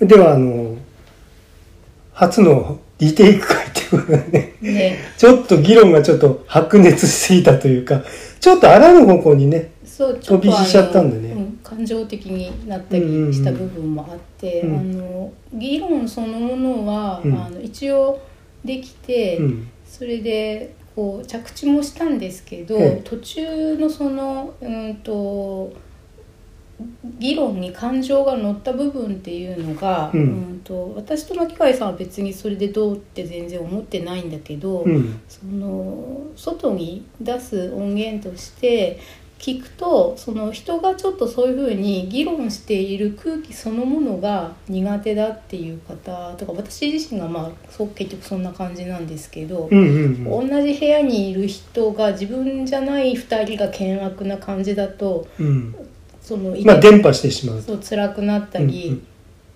ではあの初のリテイク会っていうことでねね。ちょっと議論がちょっと白熱しすぎたというかちょっとあらぬ方向にねそうちょっと飛び火しちゃったんでね。感情的になったりした部分もあって、うんうん。あの議論そのものは、うん。あの一応できて、うん。それでこう着地もしたんですけど、ええ。途中のそのうんと議論に感情が乗った部分っていうのが、うん。うんと私と巻貝さんは別にそれでどうって全然思ってないんだけど、うん。その外に出す音源として聞くとその人がちょっとそういうふうに議論している空気そのものが苦手だっていう方とか私自身がまあそう結局そんな感じなんですけど、うんうんうん。同じ部屋にいる人が自分じゃない2人が険悪な感じだとうんそのまあ伝播してしまうそう辛くなったり、うんうん。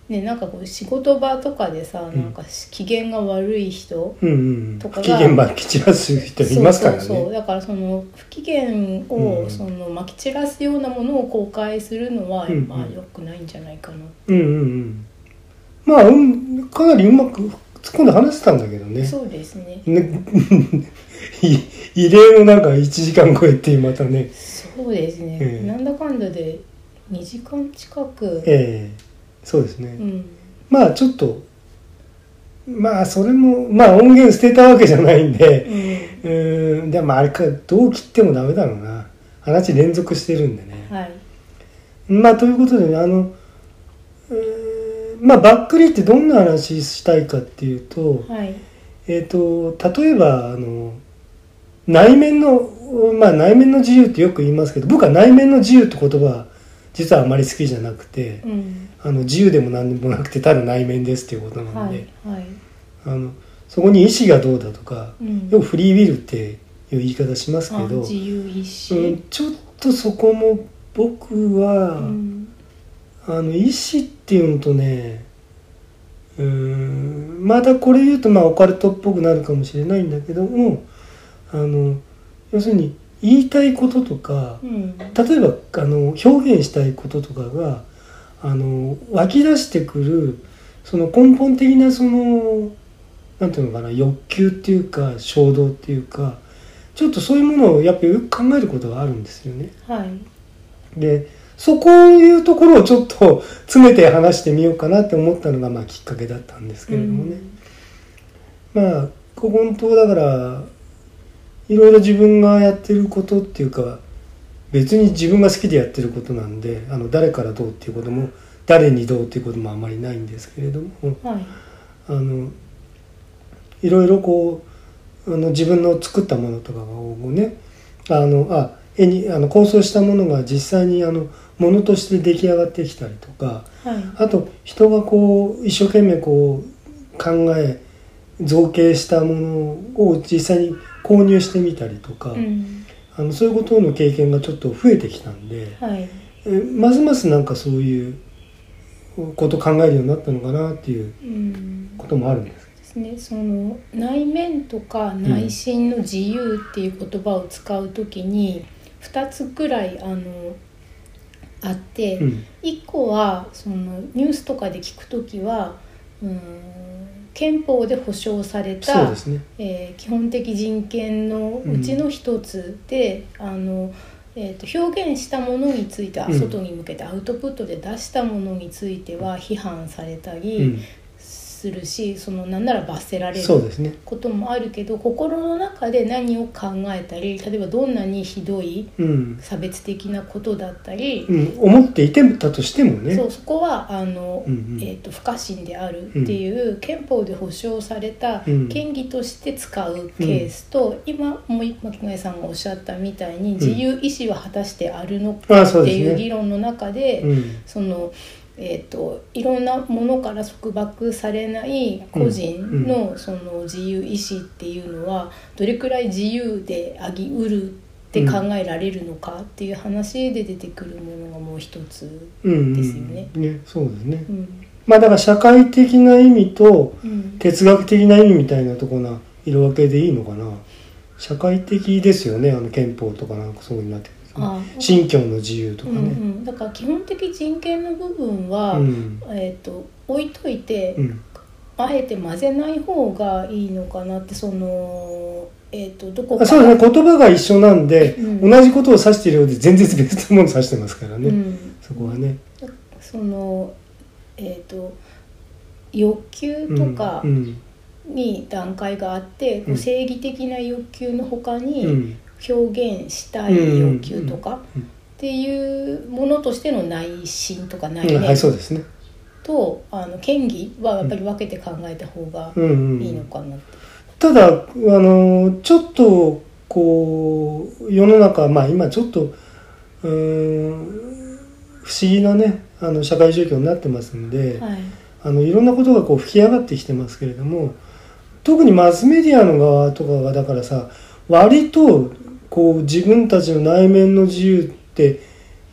ね、なんかこう仕事場とかでさ、ん。なんか機嫌が悪い人うんうんとかが期限まき散らす人いますからね。そうそうだからその不機嫌を、うんそのまき散らすようなものを公開するのは、うんうん。まあ良くないんじゃないかな。うんうんうん。まあ、うん、かなりうまく突っ込んで話してたんだけどね。そうですね。ねい 異例のなんか1時間超えっていうまたねそうですね、ええ。なんだかんだで2時間近く、ええ。そうですね、うん。まあちょっとまあそれもまあ音源捨てたわけじゃないんでうん。でもあれかどう切ってもダメだろうな。話連続してるんでね。はい。まあということでねあのうーん。まあばっくりってどんな話したいかっていうとはい。えっ、と例えばあの内面のまあ内面の自由ってよく言いますけど僕は内面の自由って言葉は実はあまり好きじゃなくてうん。あの自由でも何でもなくてただ内面ですっていうことなんはで、いはい。あのそこに意志がどうだとかうん。よくフリーウィルっていう言い方しますけあど、自由意志、うん、ちょっとそこも僕は、うん。あの意志っていうのとねうーんまたこれ言うとまあオカルトっぽくなるかもしれないんだけどもあの要するに言いたいこととかうん例えばあの表現したいこととかがあの湧き出してくるその根本的なそのなんていうのかな欲求っていうか衝動っていうかちょっとそういうものをやっぱりよく考えることがあるんですよね。はいでそこいうところをちょっと詰めて話してみようかなって思ったのがまあきっかけだったんですけれどもね。まあここのとこだからいろいろ自分がやってることっていうか別に自分が好きでやってることなんであの誰からどうっていうことも誰にどうっていうこともあまりないんですけれどもはい。あのいろいろこうあの自分の作ったものとかをねあのあ絵にあの構想したものが実際にあのものとして出来上がってきたりとかはい。あと人がこう一生懸命こう考え造形したものを実際に購入してみたりとか、うん。あのそういうことの経験がちょっと増えてきたんで、はい。えますますなんかそういうことを考えるようになったのかなっていううん。こともあるんです。ですね、その内面とか内心の自由っていう言葉を使うときに2つくらいあのあって、うん。1個はそのニュースとかで聞くときはうん憲法で保障されたね。えー基本的人権のうちの一つで、あのえー、と表現したものについてはうん。外に向けてアウトプットで出したものについては批判されたうり、ん、するしそのなんなら罰せられるそうですね。こともあるけど心の中で何を考えたり例えばどんなにひどいうん、差別的なことだったり、うん、思っていてたとしてもね。そうそこはあの、うんうん。えー、と不可侵であるっていう憲法で保障されたうん。権利として使うケースと、今も牧貝さんがおっしゃったみたいに自由意志は果たしてあるのあかっていう議論の中で。うん、そのえー、といろんなものから束縛されない個人のその自由意志っていうのはどれくらい自由であぎうるって考えられるのかっていう話で出てくるものがもう一つ。うん、うん、ですよねね、そうですねう。んまあだから社会的な意味とうん哲学的な意味みたいなところな色分けでいいのかな。社会的ですよね。あの憲法とかなんかそうになって信教の自由とかね。うんうん、だから基本的人権の部分は、うん。えー、と置いといて、うん。あえて混ぜない方がいいのかなってその、えー、とどこか。あそうですね。言葉が一緒なんで、うん。同じことを指しているようで全然別のものを指してますからね、うん、そこはね。そのえっ、と欲求とかうん。に段階があって、うん。正義的な欲求の他うん。に表現したい欲求とかうんっていうものとしての内心とか内うんはいそう面ですね。とあの権利はやっぱり分けて考えた方がいいのかなって。ただあのちょっとこう世の中まあ今ちょっとうーん不思議なねあの社会状況になってますんで、はいあのいろんなことがこう吹き上がってきてますけれども特にマスメディアの側とかがだからさ割とこう自分たちの内面の自由って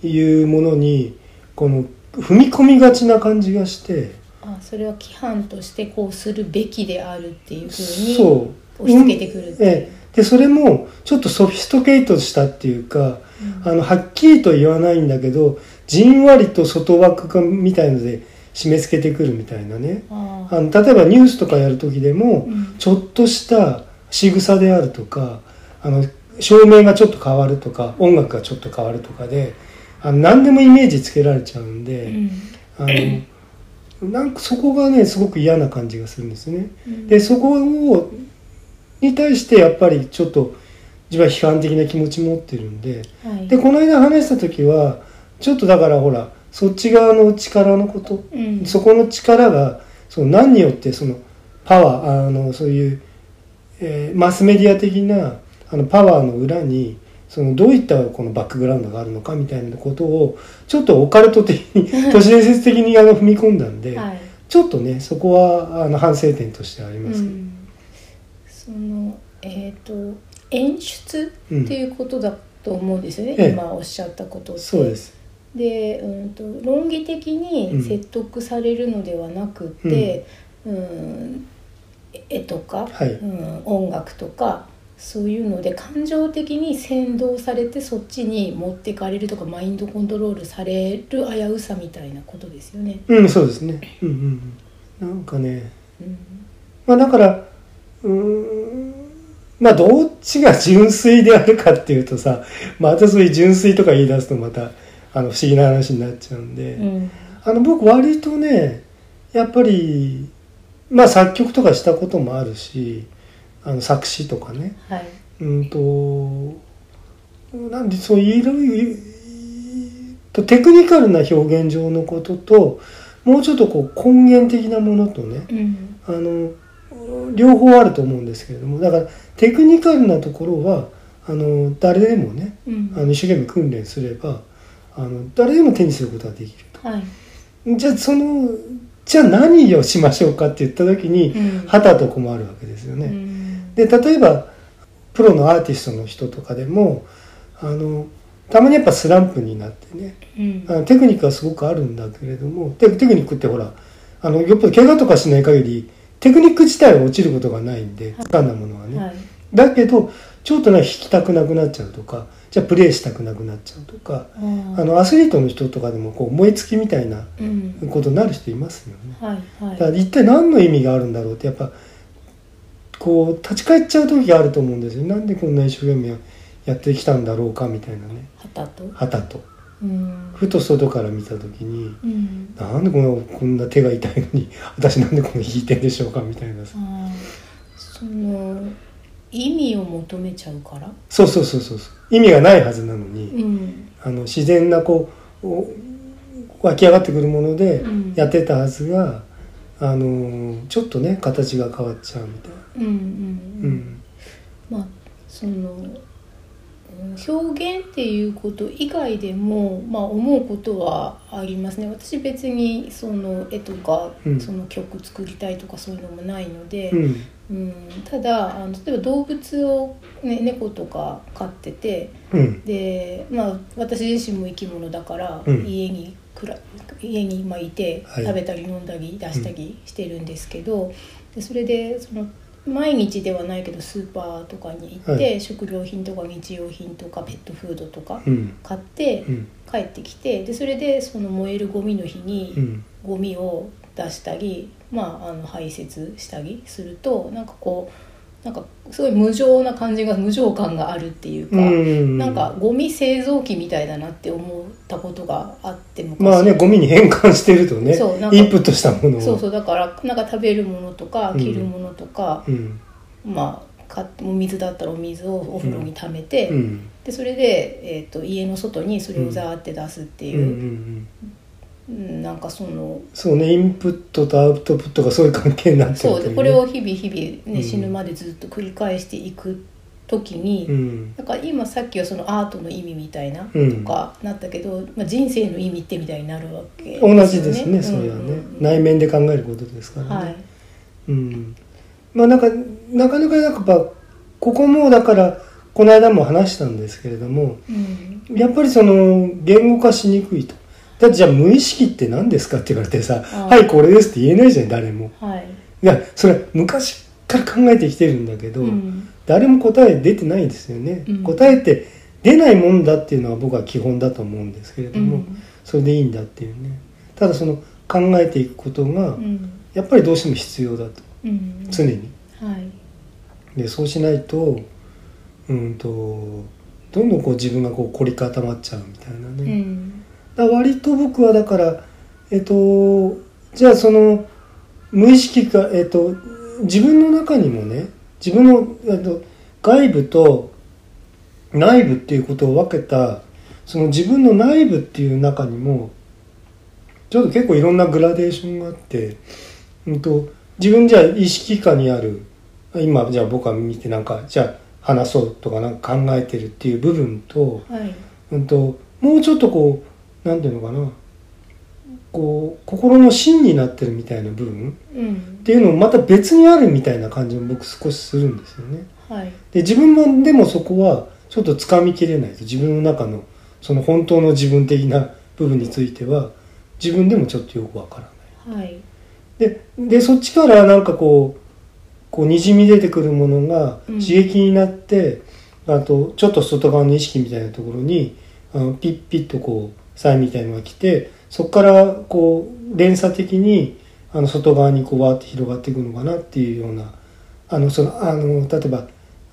いうものにこの踏み込みがちな感じがしてあそれは規範としてこうするべきであるっていうふうに押し付けてくるっていう。ええ。でそれもちょっとソフィストケイトしたっていうかうん。あのはっきりと言わないんだけどじんわりと外枠がみたいので締め付けてくるみたいなね。あ。あの例えばニュースとかやる時でも、うん。ちょっとした仕草であるとかあの照明がちょっと変わるとか音楽がちょっと変わるとかであの何でもイメージつけられちゃうんで、うん。あのなんかそこがねすごく嫌な感じがするんですね。うん。でそこをに対してやっぱりちょっと自分は批判的な気持ち持ってるんではい。でこの間話した時はちょっとだからほらそっち側の力のことうん。そこの力がその何によってそのパワーあのそういう、えーマスメディア的なあのパワーの裏にそのどういったこのバックグラウンドがあるのかみたいなことをちょっとオカルト的に 都市伝説的にあの踏み込んだんで、はい。ちょっとねそこはあの反省点としてありますうん。そのえっ、と演出うん。っていうことだと思うんですよね、ええ。今おっしゃったことって。そうです。で、うん、と論理的に説得されるのではなくて、うん絵とか、はい。うん、音楽とかそういうので感情的に先導されてそっちに持ってかれるとかマインドコントロールされる危うさみたいなことですよね。うんそうですね。うんうんうん。なんかねうんまあだからうーんまあどっちが純粋であるかっていうとさまたそういう純粋とか言い出すとまたあの不思議な話になっちゃうんで、うんあの僕割とねやっぱりまあ作曲とかしたこともあるしあの作詞とかね。はい。うんとなんでそういろいろとテクニカルな表現上のことともうちょっとこう根源的なものとねうん。あの両方あると思うんですけれどもだからテクニカルなところはあの誰でもねうん。あの一生懸命訓練すればあの誰でも手にすることができるはい。とじゃあそのじゃあ何をしましょうかって言った時にうん。はたと困るわけですよね。うんで例えばプロのアーティストの人とかでもあのたまにやっぱスランプになってねうん。あのテクニックはすごくあるんだけれどもテテクニックってほらあのよっぽど怪我とかしない限りテクニック自体は落ちることがないんで掴んだものはね、はい。だけどちょっとね弾きたくなくなっちゃうとかじゃあプレーしたくなくなっちゃうとかあーあのアスリートの人とかでもこう燃え尽きみたいなうん。ことになる人いますよね。はいはい。だから一体何の意味があるんだろうってやっぱこう立ち返っちゃう時があると思うんですよ。なんでこんな一生懸命やってきたんだろうかみたいなね。はたと？はたと。うん。ふと外から見た時にうん。なんでこのこんな手が痛いのに私なんでこの弾いてんでしょうかみたいなさ。その意味を求めちゃうから？そうそうそうそうそう。意味がないはずなのにうん。あの自然なこうお湧き上がってくるものでうん。やってたはずが、あのちょっとね形が変わっちゃうみたいな。うんうんまあそのうん表現っていうこと以外でも、まあ、思うことはありますね。私別にその絵とか、うん。その曲作りたいとかそういうのもないので、うん。うん。ただあの例えば動物を、ね、猫とか飼っててうん。で、まあ、私自身も生き物だから、うん。家に家にまあいてはい。食べたり飲んだり出したりしてるんですけど、でそれでその毎日ではないけどスーパーとかに行って、は食料品とか日用品とかペットフードとかうん。買ってうん。帰ってきてでそれでその燃えるゴミの日うにん。ゴミを出したり、まあ、あの排泄したりするとなんかこうなんかすごい無情な感じが無情感があるっていうか、うん。なんかゴミ製造機みたいだなって思ったことがあって昔。まあねゴミに変換してるとねそうなんかインプットしたものを。そうそうだからなんか食べるものとかうん着るものとか、うん。まあ買っ水だったらお水をお風呂に溜めて、うん。でそれで、えー、と家の外にそれをザーって出すっていう、んうんなんかそのそうねインプットとアウトプットがそういう関係になってるそうといねでこれを日々日々、ねうん。死ぬまでずっと繰り返していく時に、うん。なんか今さっきはそのアートの意味みたいなうん。とかなったけど、まあ、人生の意味ってみたいになるわけ同じですね。それはね、うん。うんうん内面で考えることですからね、はい。うん、まあなんかなかなかなんかやっぱここもだからこの間も話したんですけれどもうん。やっぱりその言語化しにくいとだってじゃあ無意識って何ですかって言われてさ「ああはいこれです」って言えないじゃん誰も。はい、いやそれは昔から考えてきてるんだけど、うん。誰も答え出てないですよね、うん。答えって出ないもんだっていうのは僕は基本だと思うんですけれども、うん。それでいいんだっていうね。ただその考えていくことがうん。やっぱりどうしても必要だと。うん。常に。はい。でそうしないとうんとどんどんこう自分がこう凝り固まっちゃうみたいなうね、んだ割と僕はだからえっとじゃあその無意識かえっと自分の中にもね自分のえっと外部と内部っていうことを分けたその自分の内部っていう中にもちょっと結構いろんなグラデーションがあって、うん、と自分じゃあ意識下にある今じゃあ僕は見てなんかじゃあ話そうとかなんか考えてるっていう部分と,、はい。うん、ともうちょっとこうなんていうのかな。こう心の芯になってるみたいな部分うん。っていうのもまた別にあるみたいな感じも僕少しするんですよね。はい。で自分もでもそこはちょっと掴みきれないと自分の中のその本当の自分的な部分については自分でもちょっとよくわからない。はい。ででそっちからなんかこうこうにじみ出てくるものがうん。刺激になって、あとちょっと外側の意識みたいなところにあのピッピッとこうサインみたいなのが来てそこからこう連鎖的にあの外側にこうわーって広がっていくのかなっていうようなあのそのあの例えば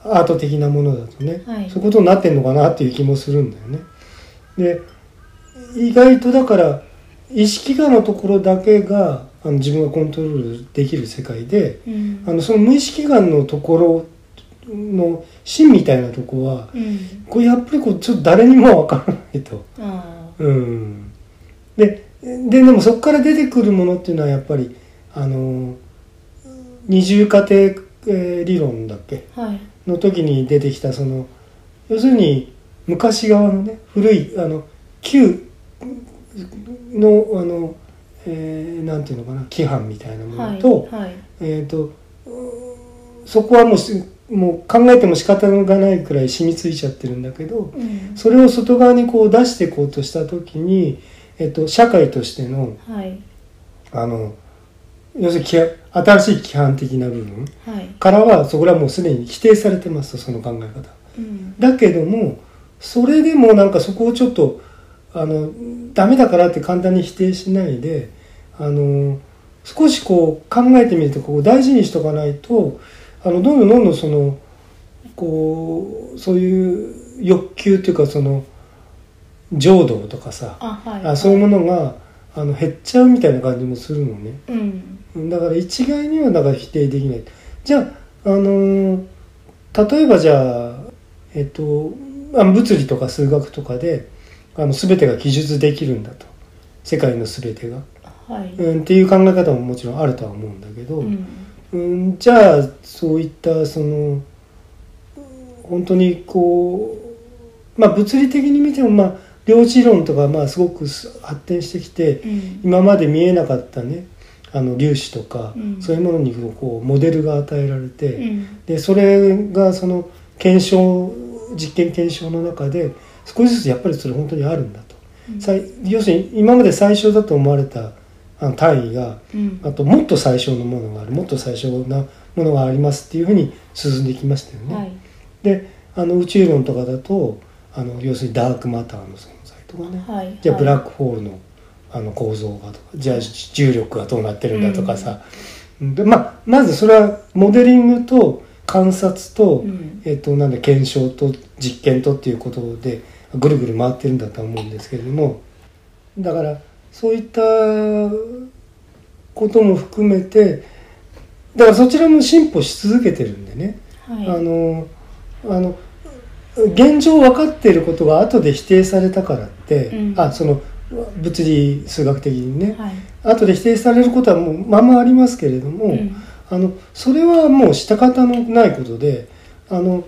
アート的なものだとね、はいそういうことになってんのかなっていう気もするんだよね。で意外とだから意識下のところだけがあの自分がコントロールできる世界でうんあのその無意識眼のところの芯みたいなとこはうんこれやっぱりこうちょっと誰にもわからないと。あうん、でででもそこから出てくるものっていうのはやっぱりあの二重過程、えー理論だっけ？あはい。の時に出てきたその要するに昔側のね古いあの旧のあの、えーなんていうのかな規範みたいなもはいのと,、はいえー、とうーそこはもうすもう考えても仕方がないくらい染みついちゃってるんだけどうん。それを外側にこう出していこうとした時に、えっと、社会としてのはい。あの要するに新しい規範的な部分はい。からはそこらはもうすでに否定されてますその考え方。うん。だけどもそれでもなんかそこをちょっとあのダメだからって簡単に否定しないであの少しこう考えてみるとこう大事にしとかないとあのどんどんどんどんそのこうそういう欲求っていうかその情動とかさあはい。あそういうものがあの減っちゃうみたいな感じもするのね。うん。だから一概にはだから否定できない。じゃあ、あのー例えばじゃあえっとあ物理とか数学とかであの全てが記述できるんだと。世界の全てが、はい。うん、っていう考え方ももちろんあるとは思うんだけど、うんうん、じゃあそういったその本当にこうまあ物理的に見てもまあ量子論とかまあすごく発展してきてうん。今まで見えなかったねあの粒子とか、うん。そういうものにこうモデルが与えられて、うん。でそれがその検証実験検証の中で少しずつやっぱりそれ本当にあるんだと、うん。要するに今まで最初だと思われたあの単位がうん。あともっと最小のものがあるもっと最小なものがありますっていうふうに進んできましたよね。はい。であの宇宙論とかだとあの要するにダークマターの存在とかね、はいじゃあブラッククホールのあの構造がとかじゃあ重力がどうなってるんだとかさ、でまあ、まずそれはモデリングと観察と,、うん。えっとなんだ検証と実験とっていうことでぐるぐる回ってるんだとは思うんですけれども。だからそういったことも含めてだからそちらも進歩し続けてるんでね、はい。あのあの現状分かっていることが後で否定されたからって、うん。あその物理数学的にね、はい。後で否定されることはもうままありますけれども、うん。あのそれはもうした方のないことであの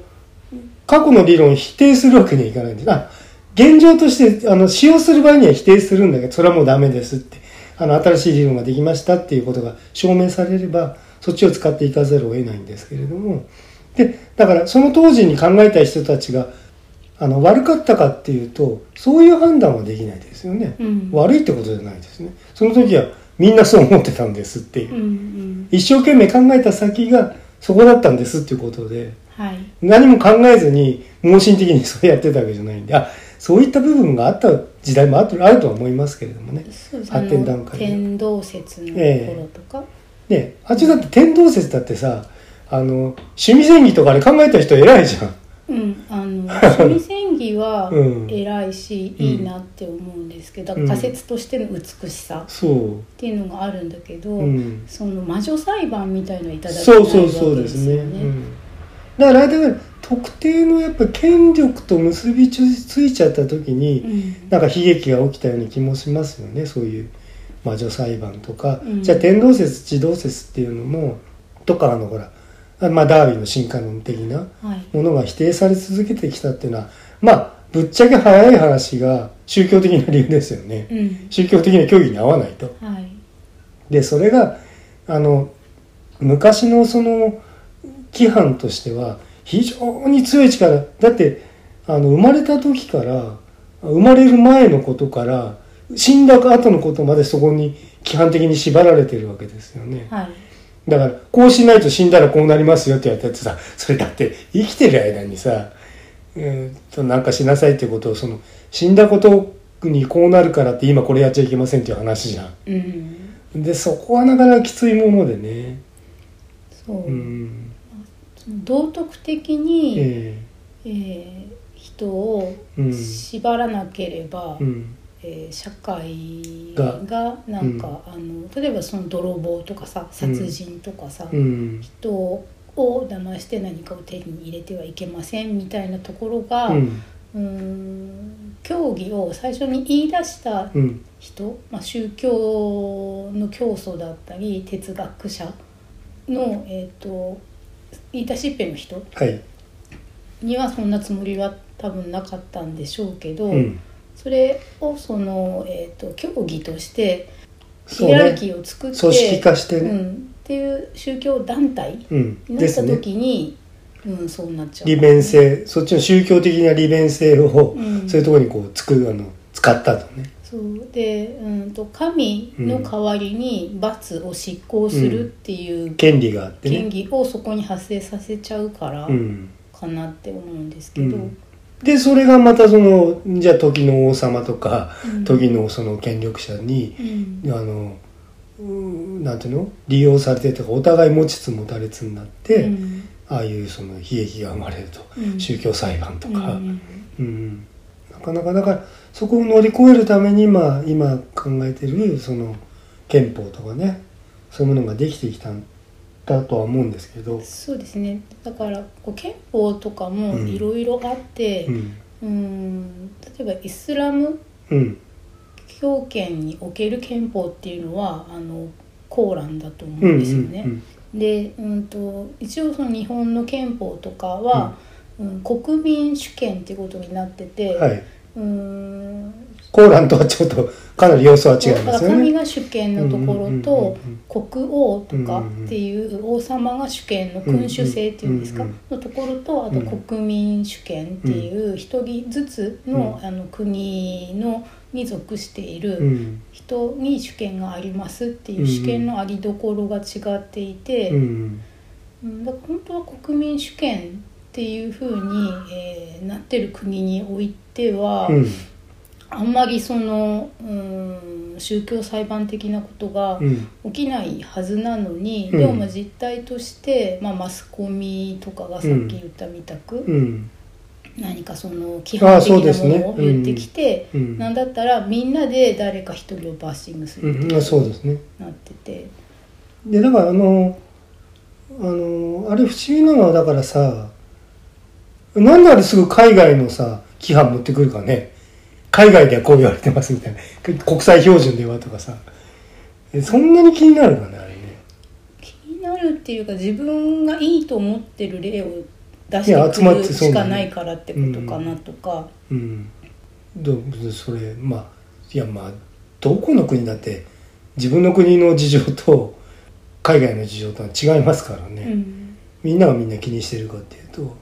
過去の理論を否定するわけにはいかないんです。あ現状としてあの使用する場合には否定するんだけどそれはもうダメですってあの新しい理論ができましたっていうことが証明されればそっちを使っていかざるを得ないんですけれども。でだからその当時に考えた人たちがあの悪かったかっていうとそういう判断はできないですよね、うん。悪いってことじゃないですね。その時はみんなそう思ってたんですって。いううんうん。一生懸命考えた先がそこだったんですっていうことで。はい。何も考えずに盲信的にそれやってたわけじゃないんであそういった部分があった時代もあるあるとは思いますけれどもね。そうです発展段階天動説の頃とか、ねあっちだって天動説だってさあの趣味戦技とかで考えた人偉いじゃん。うん、あの 趣味戦技はうん。偉いし、うん。いいなって思うんですけど、うん。仮説としての美しさそっていうのがあるんだけど、う、うん、その魔女裁判みたいのはいただけないそうわけそうそうでね、ですすようん、だからだから特定のやっぱ権力と結びついちゃった時に、うん。なんか悲劇が起きたような気もしますよね。そういう魔女裁判とか、うん。じゃあ天動説地動説っていうのもとかあのほらあまあダーウィンの進化論的なはい。ものが否定され続けてきたっていうのはまあぶっちゃけ早い話が宗教的な理由ですよね。うん。宗教的な教義に合わないと。はい。でそれがあの昔のその規範としては非常に強い力。だってあの生まれた時から生まれる前のことから死んだ後のことまでそこに規範的に縛られてるわけですよね。はい。だからこうしないと死んだらこうなりますよって言われたってさそれだって生きてる間にさ、えー、となんかしなさいってことをその死んだことにこうなるからって今これやっちゃいけませんっていう話じゃん。うん。でそこはなかなかきついものでね。そう、うん道徳的に、ええ。ー人をうん縛らなければ、えうん。えー社会ががなんか、あの例えばその泥棒とかさ殺人とかさ、うん。人を騙して何かを手に入れてはいけませんみたいなところが、ううん。ーん教義を最初に言い出したうん。人、まあ、宗教の教祖だったり哲学者の、えー、と言い出しっぺの人はい。にはそんなつもりは多分なかったんでしょうけど、うん。それをその、えー、と教義としてヒエラルねキーを作って、組織化してね。うん、っていう宗教団体うん。になったですね。時に、うん、そうなっちゃう。利便性。そっちの宗教的な利便性をうん。そういうところにこうつくあの使ったとねそう。で、うん、と神の代わりに罰を執行するっていう権利があって権ね利をそこに発生させちゃうからうん。かなって思うんですけど、うん。でそれがまたそのじゃあ時の王様とかうん。時のその権力者にうん。あのうんなんていうの？利用されてとかお互い持ちつ持たれつになって、うん。ああいうその悲劇が生まれると、うん。宗教裁判とか、うん。うん。なかなかだからそこを乗り越えるために、まあ、今考えてるその憲法とかねそういうものができてきたんだとは思うんですけど、そうですね。だからこう憲法とかもうん。いろいろあって、うん。うん例えばイスラムうん。教圏における憲法っていうのはあのコーランだと思ううんんですよね。うんで、うん、と一応その日本の憲法とかは、うん。国民主権っていうことになってて、はいうん。コーランとはちょっとかなり様子は違いますよね。神が主権のところと国王とかっていう王様が主権の君主制っていうんですか？のところとあと国民主権っていう一人ずつのあの国のに属していうん。る人に主権がありますっていう主権のありどころが違っていて、だから本当は国民主権っていうふうに、えーなってる国においては、うん。あんまりその、うん、宗教裁判的なことがうん。起きないはずなのに、うん。でもまあ実態として、まあ、マスコミとかがさっき言ったみたく、うん。何かその規範的なものを言ってきて、うん。なんだったらみんなで誰か一人をバッシングするってうん、そうですね。なってて。でだからあのあのあれ不思議なのはだからさなんであれすぐ海外のさ規範持ってくるかね。海外ではこう言われてますみたいな。国際標準ではとかさ。えそんなに気になるかねあれね。気になるっていうか自分がいいと思ってる例を出してくるしかないからってことかなとか、うん。どそれまあいやまあどこの国だって自分の国の事情と海外の事情とは違いますからね、うん。みんながみんな気にしてるかっていうと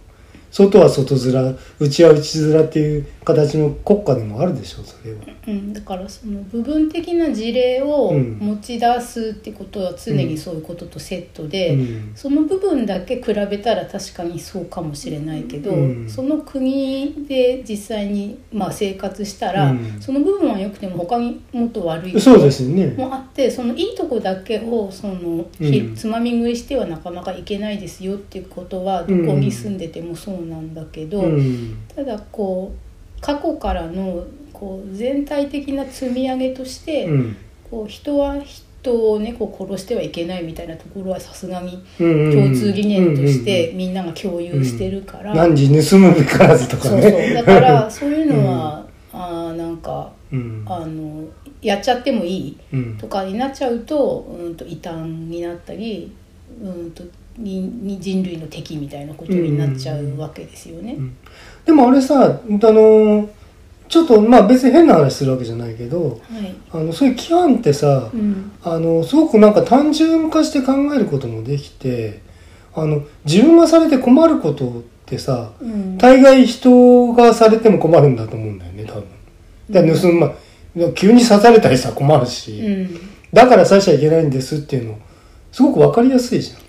外は外面内は内面っていう形の国家でもあるでしょうそれは。うん、だからその部分的な事例を持ち出すってことは常にそういうこととセットで、うんその部分だけ比べたら確かにそうかもしれないけど、うんその国で実際にまあ生活したら、その部分は良くても他にもっと悪いそうですね。もあってそのいいとこだけをその、ひうんつまみ食いしてはなかなかいけないですよっていうことはどこに住んでてもそうなんだけど、うん。ただこう過去からのこう全体的な積み上げとして、うん。こう人は人をねこう殺してはいけないみたいなところはさすがにうん共通理念としてみんなが共有してるから、何時盗むべからずとかそうそう。ね。だから そういうのは、あーなんかうん。あのやっちゃってもいいうん。とかになっちゃうと,、うん、と異端になったり、うん、とにに人類の敵みたいなことになっちゃうわけですよね。でもあれさあのちょっとまあ別に変な話するわけじゃないけどはい。あのそういう規範ってさ、うん。あのすごくなんか単純化して考えることもできてあの自分がされて困ることってさうん。大概人がされても困るんだと思うんだよね多分。だから盗む、まあ、急に刺されたりさ困るし、うん。だから刺しちゃいけないんですっていうのすごく分かりやすいじゃん。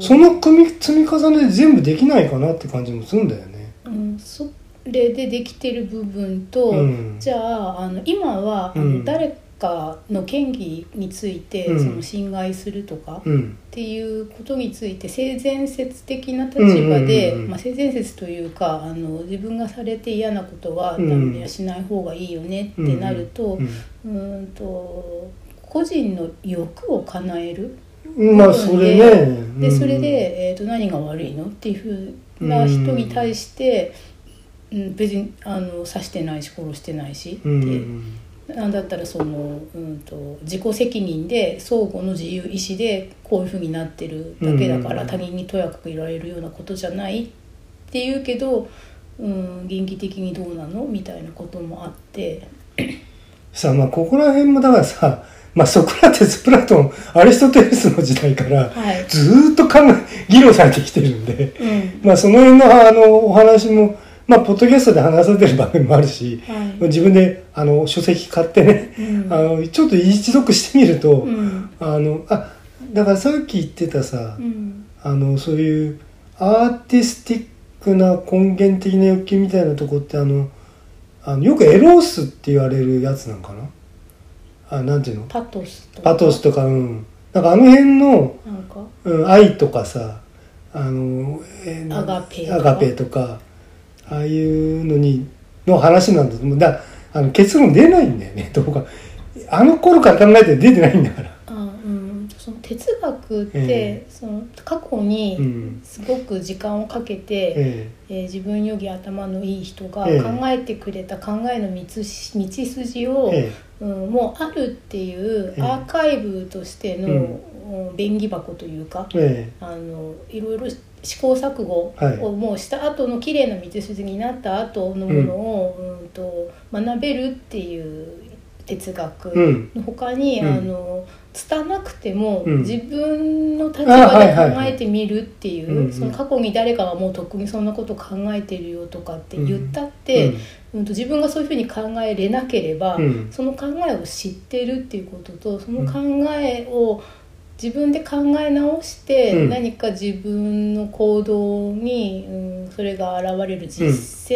その組み積み重ねで全部できないかなって感じもするんだよね。うん、それでできてる部分と、うん。じゃああの今はあの、うん。誰かの権利について、うん。その侵害するとか、っうん。ていうことについて性善説的な立場で、まあ、性善説というかあの自分がされて嫌なことはうん。ダメやしない方がいいよねってなると,、うん、と個人の欲を叶える。うん、まあそれね。でうん。それで、えー、と何が悪いの？っていうふうな人に対して、うん、別にあの刺してないし殺してないしって、うんなんだったらその、うん、と自己責任で相互の自由意志でこういうふうになってるだけだから、うん。他人にとやかくいられるようなことじゃないっていうけど、うん、倫理的にどうなの？みたいなこともあって。さあまあここら辺もだからさ、まあ、ソクラテスプラトンアリストテレスの時代からはい。ずーっと考え議論されてきてるんで、うん。まあ、その辺のあのお話も、まあ、ポッドキャストで話されてる番組もあるし、はい。自分であの書籍買ってね、うん。あのちょっと一読してみると、うん。あのあだからさっき言ってたさ、うん。あのそういうアーティスティックな根源的な欲求みたいなとこってあのあのよくエロースって言われるやつなんかな？あなんていうの？パトスとか？パトスとかうん。なんかあの辺の、なんか？うん、愛とかさあの、えーなアガペとか？アガペとかああいうのにの話なんだと思う。だあの結論出ないんだよねどうか。あの頃から考えて出てないんだからその哲学って、えその過去にうん。すごく時間をかけて、ええ。ー自分より頭のいい人がええ。考えてくれた考えの道筋を、えうん、もうあるっていうええ。アーカイブとしての、うん。うん便宜箱というかええ。あのいろいろ試行錯誤はい。をもうした後の綺麗な道筋になった後のものを、うん。と学べるっていう哲学の他に、うん。あの拙なくても、うん。自分の立あ場で考えてみるっていう、その過去に誰かがもうとっくにそんなこと考えてるよとかって言ったって、うん。と自分がそういうふうに考えれなければ、うん。その考えを知ってるっていうこととその考えを自分で考え直して、うん。何か自分の行動に、うん、それが現れる実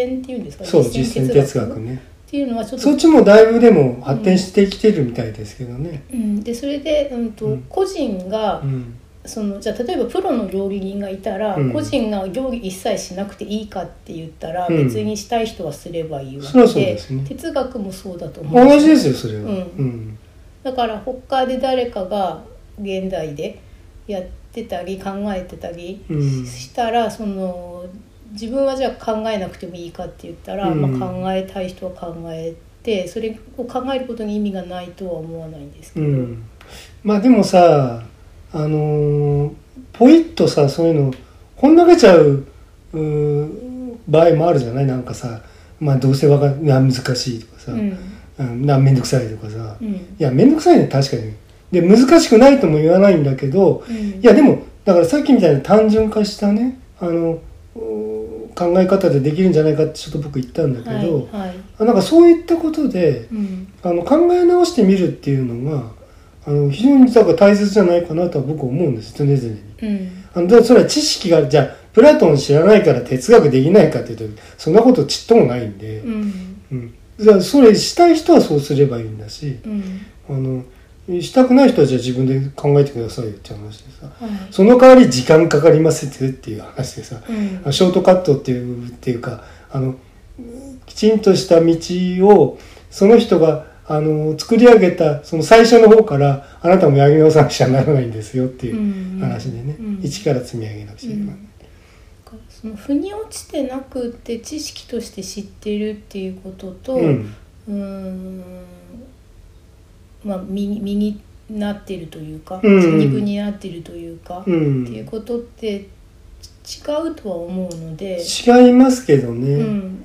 践っていうんですかね、そう実践哲学ねっていうのはちょっとそっちもだいぶでも発展してきてるみたいですけどね。うん、でそれで、うんとうん。個人が、うん。そのじゃあ例えばプロの料理人がいたら、うん。個人が料理一切しなくていいかって言ったら、うん。別にしたい人はすればいいわそりゃそうけでですね。哲学もそうだと思う。同じですよそれは。うん。うん。だから他で誰かが現代でやってたり考えてたりうん。したら、その自分はじゃあ考えなくてもいいかって言ったら、うん。まあ、考えたい人は考えてそれを考えることに意味がないとは思わないんですけど。うん、まあでもさあのーポイッとさそういうのほんなけちゃう場合もあるじゃない？なんかさまあどうせわかんな難しいとかさ、うん。うん、な面倒くさいとかさ、いうん。や面倒くさいね確かに。で難しくないとも言わないんだけどうん。いやでもだからさっきみたいな単純化したねあの考え方でできるんじゃないかってちょっと僕言ったんだけど、はいはい。あなんかそういったことでうん。あの考え直してみるっていうのがあの非常にだから大切じゃないかなとは僕は思うんです常々に。うん。あのそれは知識がじゃあプラトン知らないから哲学できないかっていうとそんなことちっともないんで、うん。うん。じゃあそれしたい人はそうすればいいんだしうん。あのしたくない人はじゃあ自分で考えてくださいよって話でさはい。その代わり時間かかりますっていう話でさうん。ショートカットっていうっていうかあのきちんとした道をその人があの作り上げたその最初の方からあなたも八木直さなくちゃならないんですよっていう話でね、うん。一から積み上げなくちゃいけない。その腑に落ちてなくって知識として知ってるっていうこととううんーんまあ身に身になってるというか、うん。血肉になってるというか、うっていうんことって違うとは思うので、違いますけどね、うん、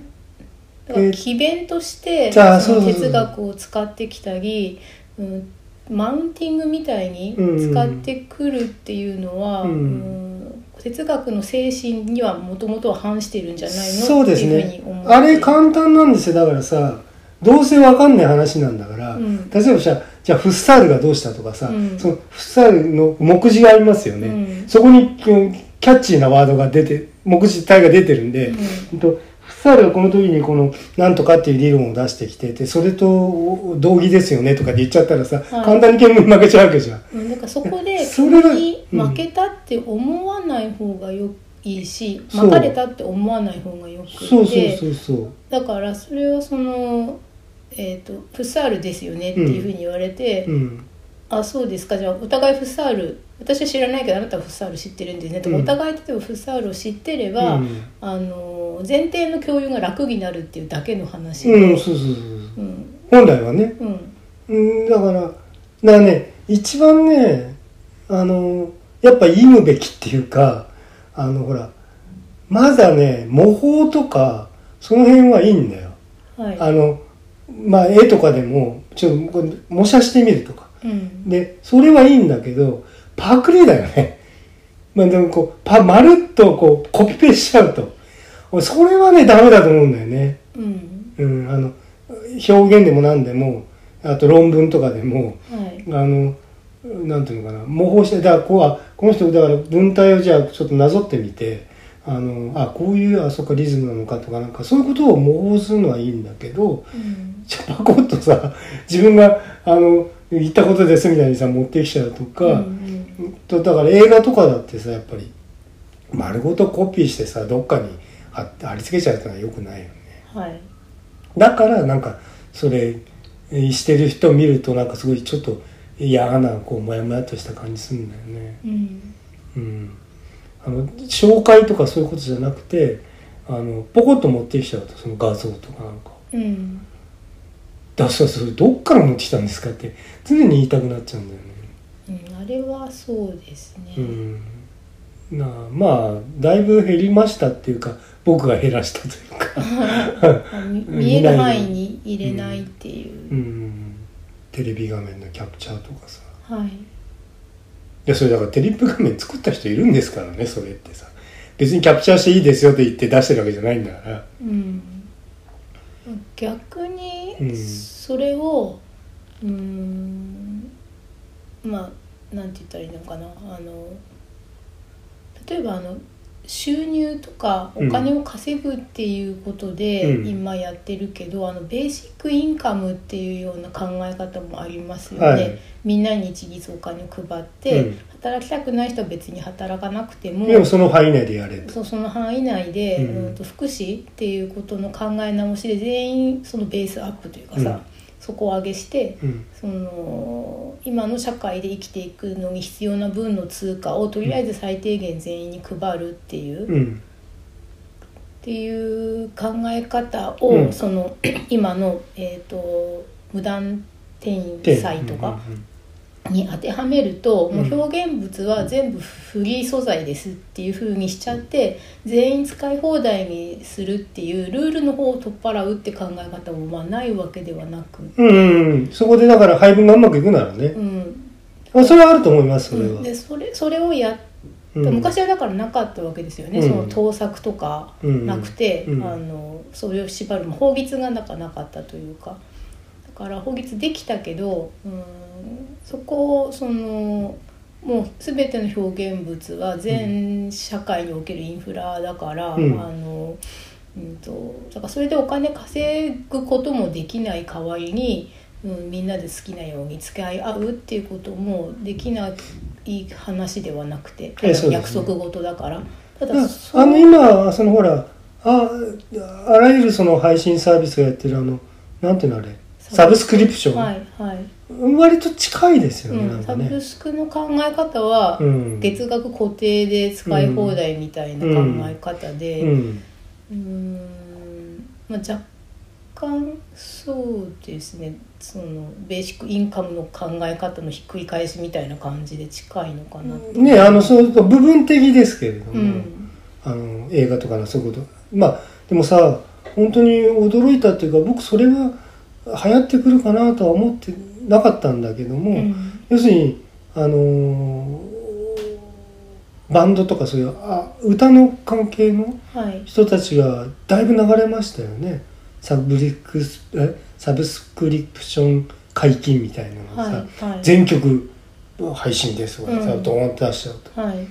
だからえ詭弁としてじゃあその哲学を使ってきたり、うん、マウンティングみたいにうん。使ってくるっていうのは、うん。うん哲学の精神にはもともとは反してるんじゃないの？そうですっていうふうねあれ簡単なんですよ。だからさどうせわかんない話なんだから、うん。例えばじゃあじゃあフッサールがどうしたとかさ、うん。そのフッサールの目次がありますよね、うん。そこにキャッチーなワードが出て目次体が出てるんで、うん。フッサールがこの時にこの「なんとか」っていう理論を出してきててそれと同義ですよねとかで言っちゃったらさ、はい。簡単に見負けちゃうわけじゃん。うん、だからそこでに負けたって思わない方がよいいし、負かれたって思わない方がよくて。そうそうそうそう。だからそれはその、えーと「フッサールですよね」っていうふうに言われて「うん。あそうですか。じゃあお互いフッサール私は知らないけどあなたはフッサール知ってるんですね」とか、うん。お互い例えばフッサールを知ってれば、うん。あの前提の共有が楽になるっていうだけの話で、本来はね。うん。うんだからだからね一番ねあのやっぱ言うべきっていうかあのほらまだね模倣とかその辺はいいんだよ。はい。あのまあ絵とかでもちょっと模写してみるとか。うん。でそれはいいんだけどパクリだよね。まあでもこうパまるっとこうコピペしちゃうと。俺それはねダメだと思うんだよね。うん。うんあの表現でも何でもあと論文とかでもはい。あのなんていうのかな模倣してだからこうあこの人だから文体をじゃあちょっとなぞってみてあのあこういうあそっかリズムなのかとかなんかそういうことを模倣するのはいいんだけどうん。じゃあパコッとさ自分があの言ったことですみたいにさ持ってきちゃうとか、うんとだから映画とかだってさやっぱり丸ごとコピーしてさどっかに貼り付けちゃうってのはよくないよね。はい。だからなんかそれえーしてる人を見るとなんかすごいちょっと嫌なこうモヤモヤっとした感じするんだよね。うん。うん、あの紹介とかそういうことじゃなくてあのポコッと持ってきちゃうとその画像とかなんかうん「だそうそれどっから持ってきたんですか?」って常に言いたくなっちゃうんだよね。うん、あれはそうですね。うんなあまあだいぶ減りましたっていうか僕が減らしたというか、見える範囲に入れないっていう。うん、テレビ画面のキャプチャーとかさははいいやそれだからテリップ画面作った人いるんですからねそれってさ。別にキャプチャーしていいですよって言って出してるわけじゃないんだから。うん。逆にうん。それをうーんまあなんて言ったらいいのかな。あの例えばあの収入とかお金を稼ぐっていうことでうん。今やってるけど、あのベーシックインカムっていうような考え方もありますよね、はい。みんなに一律お金を配って、うん。働きたくない人は別に働かなくてもでもその範囲内でやれと。そうその範囲内で、ううんんと福祉っていうことの考え直しで全員そのベースアップというかさ、うん底上げしてうん。その今の社会で生きていくのに必要な分の通貨をとりあえず最低限全員に配るっていう、っうん。ていう考え方を、うん。その 今の、えー、と無断転で載とかに当てはめると、うん。もう表現物は全部フリー素材ですっていう風にしちゃって全員使い放題にするっていうルールの方を取っ払うって考え方もまあないわけではなく、うんうんうん。そこでだから配分がうまくいくならね。うん。あそれはあると思いますそれは、でそれそれをや昔はだからなかったわけですよね、うん。その盗作とかうんなくて、うんあのそれを縛るも法律がなかなかったというか。だから法律できたけど、うん、そこをそのもう全ての表現物は全社会におけるインフラだから、うん。あのうんとだからそれでお金稼ぐこともできない代わりに、うん、みんなで好きなように使い合うっていうこともできない話ではなくて、ええそうですね。約束事だから。ただあの今そのほらああらゆるその配信サービスがやってるあのなんていうのあれ？サブスクリプション、はいはい、割と近いですよね、うん、ね。ブスクの考え方は、うん。月額固定で使い放題みたいな考え方でうん。まあ、若干そうですね。そのベーシックインカムの考え方のひっくり返しみたいな感じで近いのかなねあのそう部分的ですけれども、うん。あの映画とかのそういうこと。まあでもさ本当に驚いたっていうか僕それは流行ってくるかなとは思ってなかったんだけども、うん。要するにあのーバンドとかそういうあ歌の関係のはい。人たちがだいぶ流れましたよね。サブリクスえサブスクリプション解禁みたいなのがさ、はいはい。全曲配信ですとかさ、うん。ドーンって出しちゃうと。はい。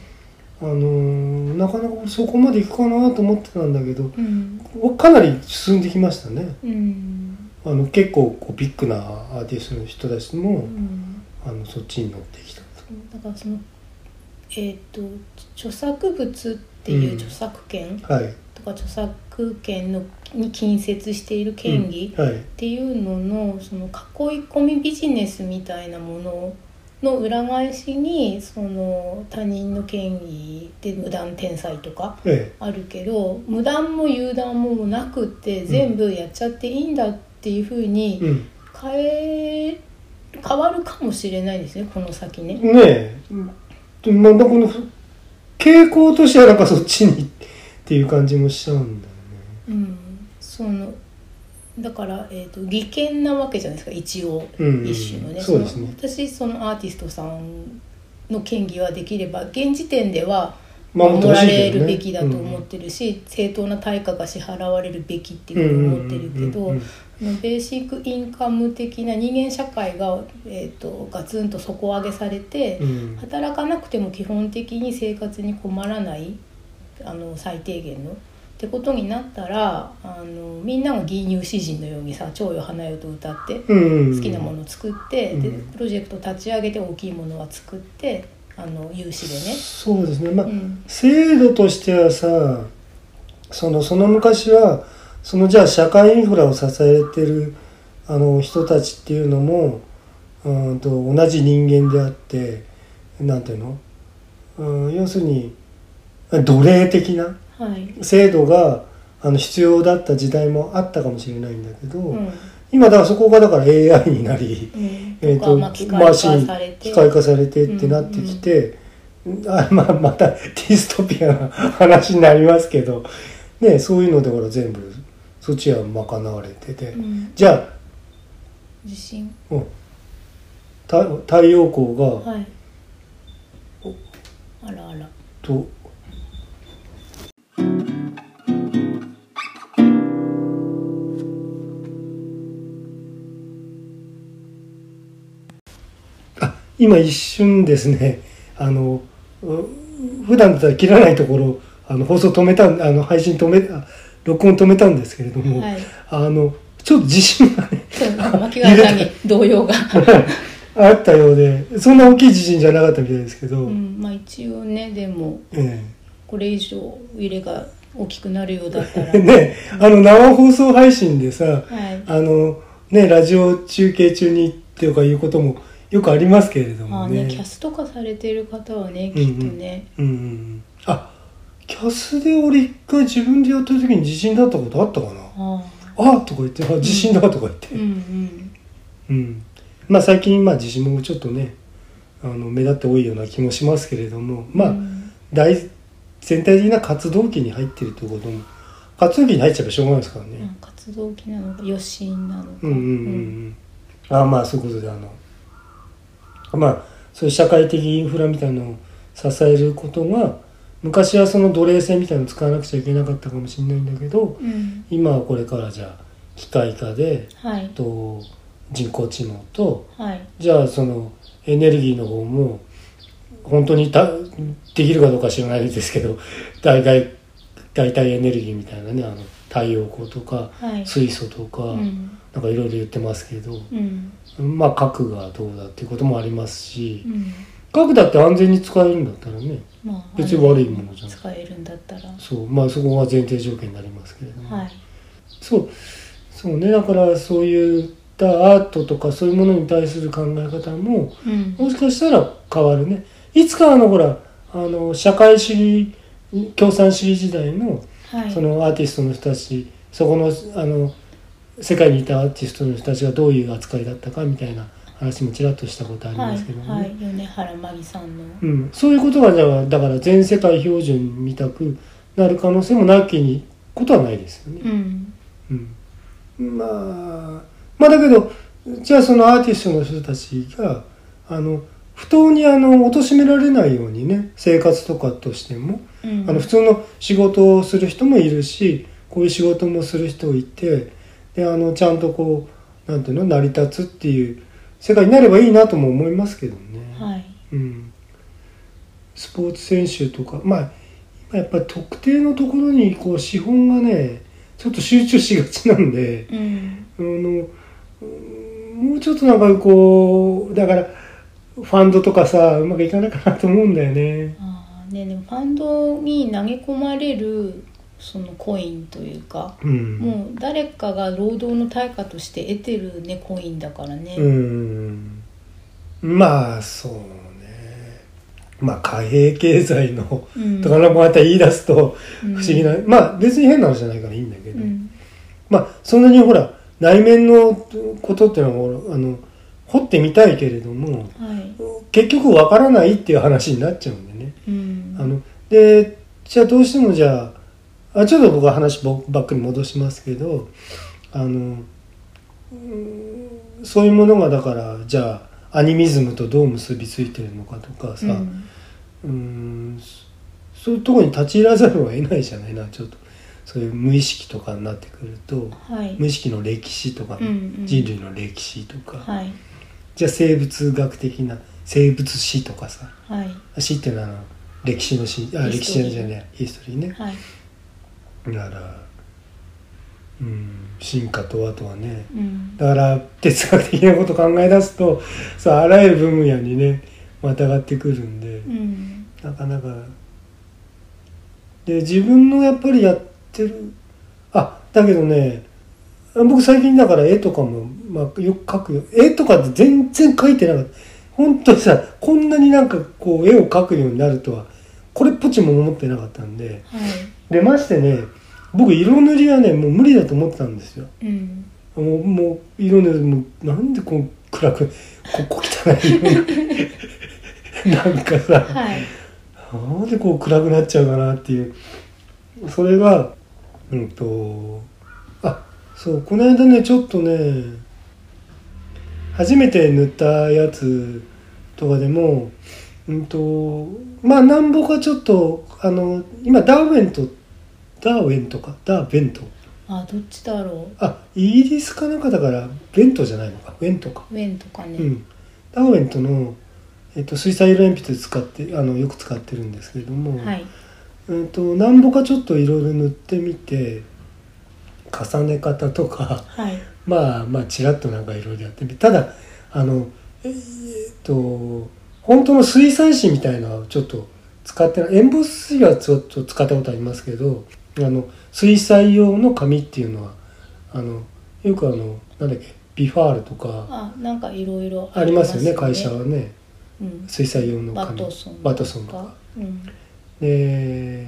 あのーなかなかそこまでいくかなと思ってたんだけどうん。かなり進んできましたね。うんあの結構こうビッグなアーティストの人たちも、うん。あのそっちに乗ってきたと。だからそのえっ、と著作物っていう著作権はい、とか著作権のに近接している権利っていうののその囲い込みビジネスみたいなものの裏返しにその他人の権利で無断転載とかえあるけど無断も有断もなくって全部やっちゃっていいんだっていうふうえにうん。変え変わるかもしれないですねこの先ね。ねえ。うん。まあ、だこの傾向としてはなんかそっちにっていう感じもしちゃうんだよね。うん、そのだから、えー、と利権なわけじゃないですか一応、うん一種のね。そうですね。の私そのアーティストさんの権利はできれば現時点では守られるべきだと思ってるし、正当な対価が支払われるべきっていうふうに思ってるけど、うんうんうんうんベーシックインカム的な人間社会が、えー、とガツンと底上げされて、うん。働かなくても基本的に生活に困らないあの最低限の。ってことになったらあのみんなが義乳詩人のようにさ「蝶よ花よ」と歌って好きなものを作って、でうん。プロジェクト立ち上げて大きいものは作ってあの有志でね。そうですね。まあ、うん。制度としてはさそのその昔はそのじゃあ社会インフラを支えてるあの人たちっていうのもうんと同じ人間であってなんていうの、うん、要するに奴隷的なはい。制度があの必要だった時代もあったかもしれないんだけど、うん。今だからそこがだから AI になり、うん。えーとかまあ機械化されて。機械化されてってなってきて、あまあ、またディストピアな話になりますけど、ね、そういうのでほら全部そっちは賄われてて、うん。じゃあ地震もうた太陽光が、はい。あらあら。とあ今一瞬ですねあのう普段だったら切らないところあの放送止めたんあの配信止めあ録音止めたんですけれども、はい。あのちょっと地震がねそう牧原さんに動揺が、あったようでそんな大きい地震じゃなかったみたいですけど、うん、まあ一応ねでもえこれ以上揺れが大きくなるようだったら。え ねあの生放送配信でさはい。あのねラジオ中継中にとかいうこともよくありますけれどもね。まあねキャスト化されてる方はねきっとね、うんうんうん。あキャスで俺一回自分でやった時に地震だったことあったかな？ああ。とか言ってあ地震だとか言って。あうんうん。うん、まあ最近まあ地震もちょっとねあの目立って多いような気もしますけれどもまあ、うん。大全体的な活動期に入ってるということも活動期に入っちゃえばしょうがないですからね、うん活動期なのか余震なのか。うんうんうんうん。ああまあそういうことであのまあそういう社会的インフラみたいなのを支えることが昔はその奴隷制みたいなの使わなくちゃいけなかったかもしれないんだけどうん。今はこれからじゃあ機械化ではい。と人工知能とはい。じゃあそのエネルギーの方も本当にたできるかどうか知らないですけど 大概代替エネルギーみたいなねあの太陽光とかはい。水素とか、うん。なんかいろいろ言ってますけど、うん。まあ核がどうだっていうこともありますしうん核だって安全に使えるんだったらねまあ別に悪いものじゃない使えるんだったら。そうまあそこが前提条件になりますけれども、はい。そうそうね。だからそういったアートとかそういうものに対する考え方もうん。もしかしたら変わるね。いつかあのほらあの社会主義共産主義時代のはい。そのアーティストの人たちそこのあの世界にいたアーティストの人たちがどういう扱いだったかみたいな話もちらっとしたことありはいますけどもね、はい米原真紀さんの。うん、そういうことがじゃあだから全世界標準みたくなる可能性もなきにことはないですよね。うん。うん、まあまあだけどじゃあそのアーティストの人たちがあの不当にあの貶められないようにね生活とかとしても、うん。あの普通の仕事をする人もいるしこういう仕事もする人いてであのちゃんとこうなんていうの成り立つっていう世界になればいいなとも思いますけどね。はいうん、スポーツ選手とかまあ今やっぱり特定のところにこう資本がねちょっと集中しがちなんでうんあのうんもうちょっとなんかこうだからファンドとかさうまくいかないかなと思うんだよね。あーねでもファンドに投げ込まれるそのコインというかうん、もう誰かが労働の対価として得てるねコインだからね、うん。まあそうね。まあ貨幣経済のうん。とかまた言い出すとうん。不思議な、まあ別に変な話じゃないからいいんだけど、うん。まあそんなにほら内面のことっていうのはあの掘ってみたいけれどもはい。結局わからないっていう話になっちゃうんでね。うん。あのでじゃあどうしてもじゃああちょっと僕は話ばばっかり戻しますけどあのうんそういうものがだからじゃあアニミズムとどう結びついてるのかとかさ、うん。うんそそういうところに立ち入らざるを得ないじゃないなちょっと。そういう無意識とかになってくるとはい。無意識の歴史とか、うんうん。人類の歴史とか、はい。じゃあ生物学的な生物史とかさはい。史っていうのは歴史の史あ歴史じゃないヒストリーね。はいだ。からうん。進化とあとはね。うん。だから哲学的なこと考え出すとさあらゆる分野にねまたがってくるんで、うん。なかなか。で自分のやっぱりやってる。あだけどね僕最近だから絵とかも、まあ、よく描くよ。絵とかって全然描いてなかった。本当にさこんなになんかこう絵を描くようになるとはこれっぽっちも思ってなかったんで。はいでましてね僕色塗りはねもう無理だと思ってたんですよ。うん。もうもう色塗りもうなんでこう暗く ここ汚い色 なんかさはい。なんでこう暗くなっちゃうかなっていう。それがうんとあそうこの間ねちょっとね初めて塗ったやつとかでもうんとまあなんぼかちょっとあの今ダーウェンとダーウェンとかダーベント。あどっちだろあイギリスかなんかだからベントじゃないのか。ウェントか。うウェンとかね、うん。ダーウェントの、えっと、水彩色鉛筆使ってあのよく使ってるんですけれども、はい。うんとなんぼかちょっといろいろ塗ってみて重ね方とかはい。まあまあちらっとなんかいろいろやってみて。ただあのえーっと本当の水彩紙みたいなのはちょっと使ってない。エンボス紙はちょっと使ったことありますけどあの水彩用の紙っていうのはあのよくあのなんだっけビファールとかあなんかいろいろありますよね会社はね。うん、水彩用のバ紙バトソンとか。うん。で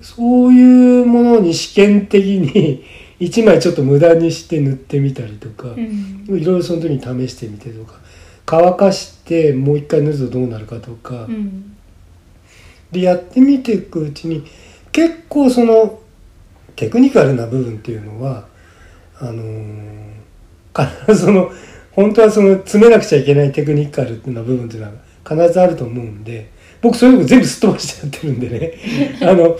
そういうものに試験的に 一枚ちょっと無駄にして塗ってみたりとか、うん。いろいろその時に試してみてとか乾かしてもう一回塗るとどうなるかとか、うん。でやってみていくうちに結構そのテクニカルな部分っていうのはあのー必ずその本当はその詰めなくちゃいけないテクニカルな部分っていうのは必ずあると思うんで僕そういうの全部すっ飛ばしてやってるんでね。あの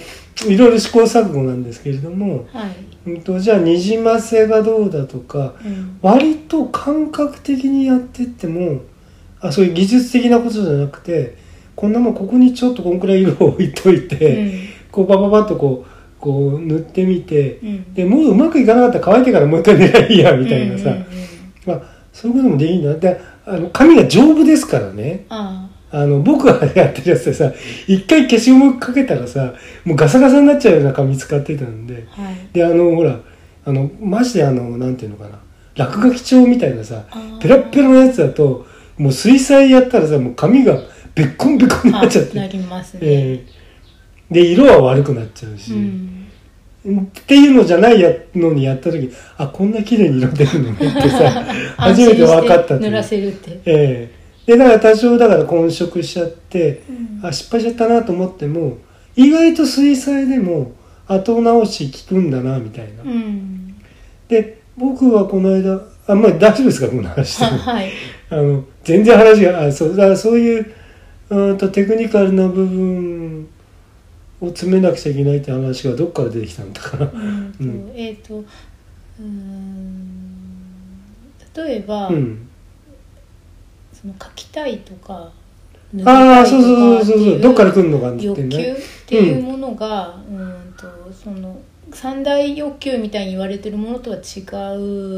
いろいろ試行錯誤なんですけれども、はい、うん、とじゃあにじませがどうだとかうん。割と感覚的にやってってもあそういう技術的なことじゃなくてこんなもんここにちょっとこんくらい色を置いといて、こうバババッとこうこう塗ってみてうん。でもううまくいかなかったら乾いてからもう一回塗りゃいいやみたいなさ、まあ、そういうこともできるんだであの紙が丈夫ですからね。ああ。の僕がやってるやつでさ一回消しゴムかけたらさもうガサガサになっちゃうような紙使ってたんで。あはい。であのほらあのマジであのなんていうのかな。落書き帳みたいなさペラッペラのやつだともう水彩やったらさもう紙がべっこんべっこんになっちゃって。あなりますね、ええで色は悪くなっちゃうし、うんっていうのじゃないやのにやった時あこんな綺麗に色出るのねってさ初めて分かったってらせるって、ええ。でだから多少だから混色しちゃってうん。あ失敗しちゃったなと思っても意外と水彩でも後直し効くんだなみたいな、うん。で僕はこの間あまあ大丈夫ですかこの話。は はい。あの全然話があそうだからそういううんとテクニカルな部分を詰めなくちゃいけないって話がどっから出てきたんだかな。うんとうん。えっ、とうーん例えば、うん。その書きたいとかああそうそうそうそうどっから来るのかって欲求ねっていうものが、うん、とその三大欲求みたいに言われてるものとは違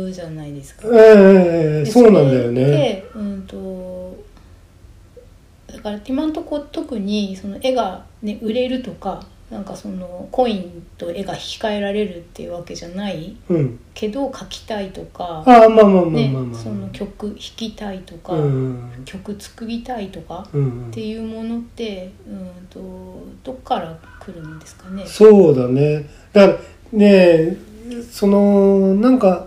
うじゃないですか。ええええでそうなんだよね。でうんとだから今んとこ特にその絵が、ね、売れるとかなんかそのコインと絵が引き換えられるっていうわけじゃないうん。けど描きたいとか、曲弾きたいとか、うん曲作りたいとかうんっていうものってうんとどっから来るんですかね？そうだね。だからねそのなんか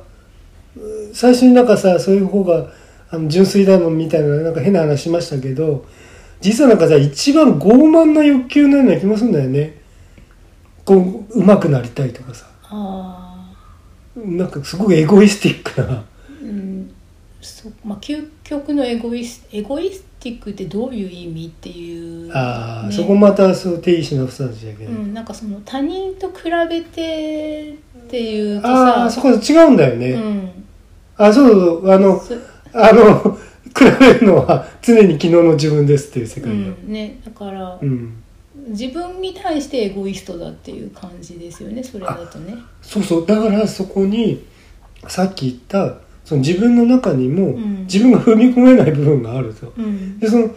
最初になんかさそういう方があの純粋だのみたいななんか変な話しましたけど実はなんかさ一番傲慢な欲求のような気もするんだよね。こう上手くなりたいとかさ。あなんかすごくエゴイスティックな。ーうん。そまあ、究極のエゴイスエゴイスティックってどういう意味っていう、ああ、ねそこまたそう定義し直す話だけど、うん、なんかその他人と比べてっていうとああさそこ違うんだよね、うん、あそうそうあのそあの比べるのは常に昨日の自分ですっていう世う界だ、んね、だから、うん。自分に対してエゴイストだっていう感じですよねそれだとね。そうそう。だからそこにさっき言ったその自分の中にもうん。自分が踏み込めない部分があると、うん。でその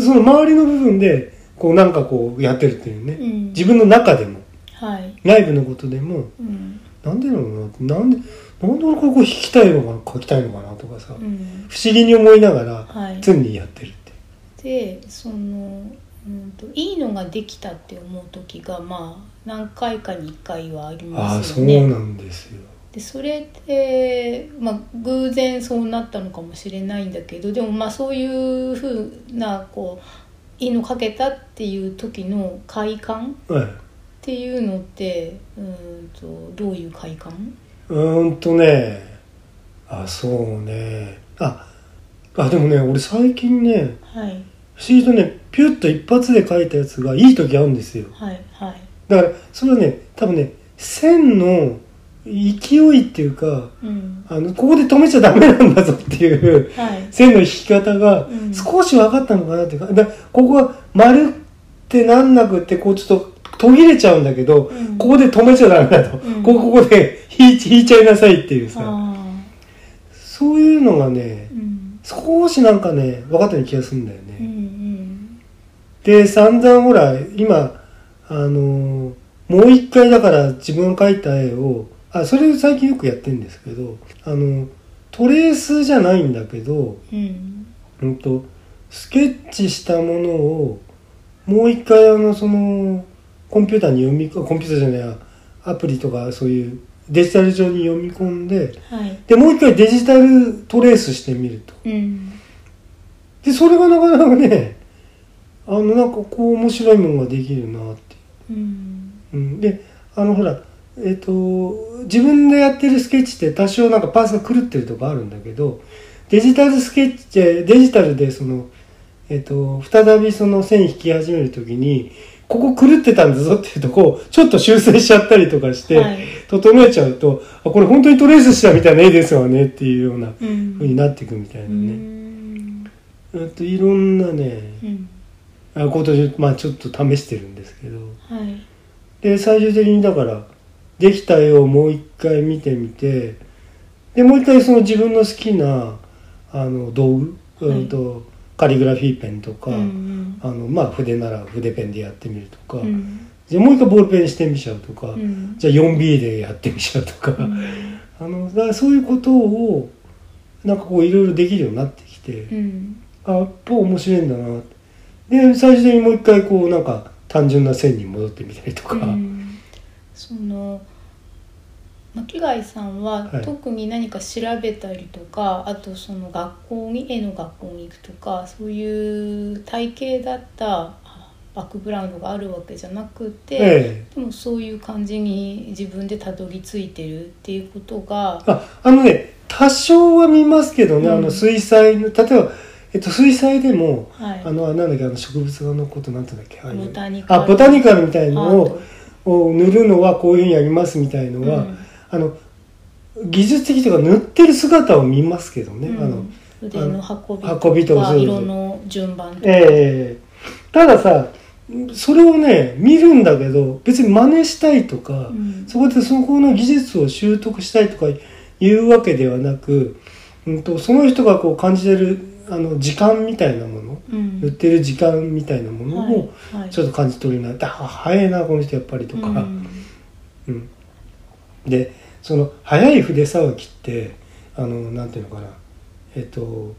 その周りの部分でこうなんかこうやってるっていうね、うん。自分の中でも。はい。内部のことでも。うん。なんでなのかな。なんでなんで俺ここ弾きたいのかな書きたいのかなとかさ、うん。不思議に思いながらはい、常にやってるって。でその、うん、といいのができたって思う時がまあ何回かに1回はありああそうますよね。なんですよ。でそれって、まあ、偶然そうなったのかもしれないんだけどでもまあそういうふうなこういいのかけたっていう時の快感はいっていうのってうんとどういう快感？うーんとねあそうね。ああでもね俺最近ねはい。不思議とねピュッと一発で描いたやつがいい時あるんですよ。はいはい。だからそれはね多分ね線の勢いっていうかうん。あのここで止めちゃダメなんだぞっていうはい。線の引き方がうん。少し分かったのかなっていうかだここが丸ってなんなくってこうちょっと途切れちゃうんだけど、うん。ここで止めちゃダメだと、うん。ここここで引い引いちゃいなさいっていうさ。あそういうのがねーうん。少しなんかね分かったような気がするんだよね。うんうん。で散々ほら今あのーもう一回だから自分が描いた絵をあそれ最近よくやってるんですけどあのトレースじゃないんだけど、うん。うん、とスケッチしたものをもう一回あのそのコンピューターに読みコンピューターじゃないやアプリとかそういうデジタル上に読み込んではい。でもう一回デジタルトレースしてみると。うん。でそれがなかなかねあのなんかこう面白いものができるなって。うん。うん、であのほらえっ、と自分でやってるスケッチって多少なんかパースが狂ってるとこあるんだけどデジタルスケッチデジタルでそのえっ、と再びその線引き始めるときにここ狂ってたんだぞっていうとこをちょっと修正しちゃったりとかして、はい。整えちゃうとあこれ本当にトレースしたみたいな絵ですよねっていうようなうん。風になっていくみたいなうね、ん。えっといろんなねうん。あことでまあちょっと試してるんですけど。はい。で最終的にだからできた絵をもう一回見てみてでもう一回その自分の好きなあの道具、はい。うんとカリグラフィーペンとか、うんあのまあ筆なら筆ペンでやってみるとか、うん。じゃあもう一回ボールペンしてみちゃうとか、うん。じゃあ 4B でやってみちゃうとか、うん。あのだからそういうことをなんかこういろいろできるようになってきて、うん。あやっぱ面白いんだな。で最終的にもう一回こうなんか単純な線に戻ってみたりとか。うん。その巻貝さんははい。特に何か調べたりとか、あとその学校に絵の学校に行くとかそういう体系だったバックグラウンドがあるわけじゃなくて、ええ。でもそういう感じに自分でたどり着いてるっていうことが、ああのね多少は見ますけどね、うん。あの水彩の例えば、えっと、水彩でも、はい、あのなんだっけあの植物画のことなんてだっけあボタニカル。あボタニカルみたいのをを塗るのはこういうふうにやりますみたいのは、うんあの技術的というか塗ってる姿を見ますけどね、あの腕の運び運びとか色の順番とか、ええたださそれをね見るんだけど別に真似したいとか、うん。そこでそこの技術を習得したいとかいうわけではなく、うん、とその人がこう感じてるあの時間みたいなものうん。塗ってる時間みたいなものをはいはい。ちょっと感じ取るようになって、あ早いなこの人やっぱりとか、うん。うんでその速い筆さばきってあのなんていうのかな。えっと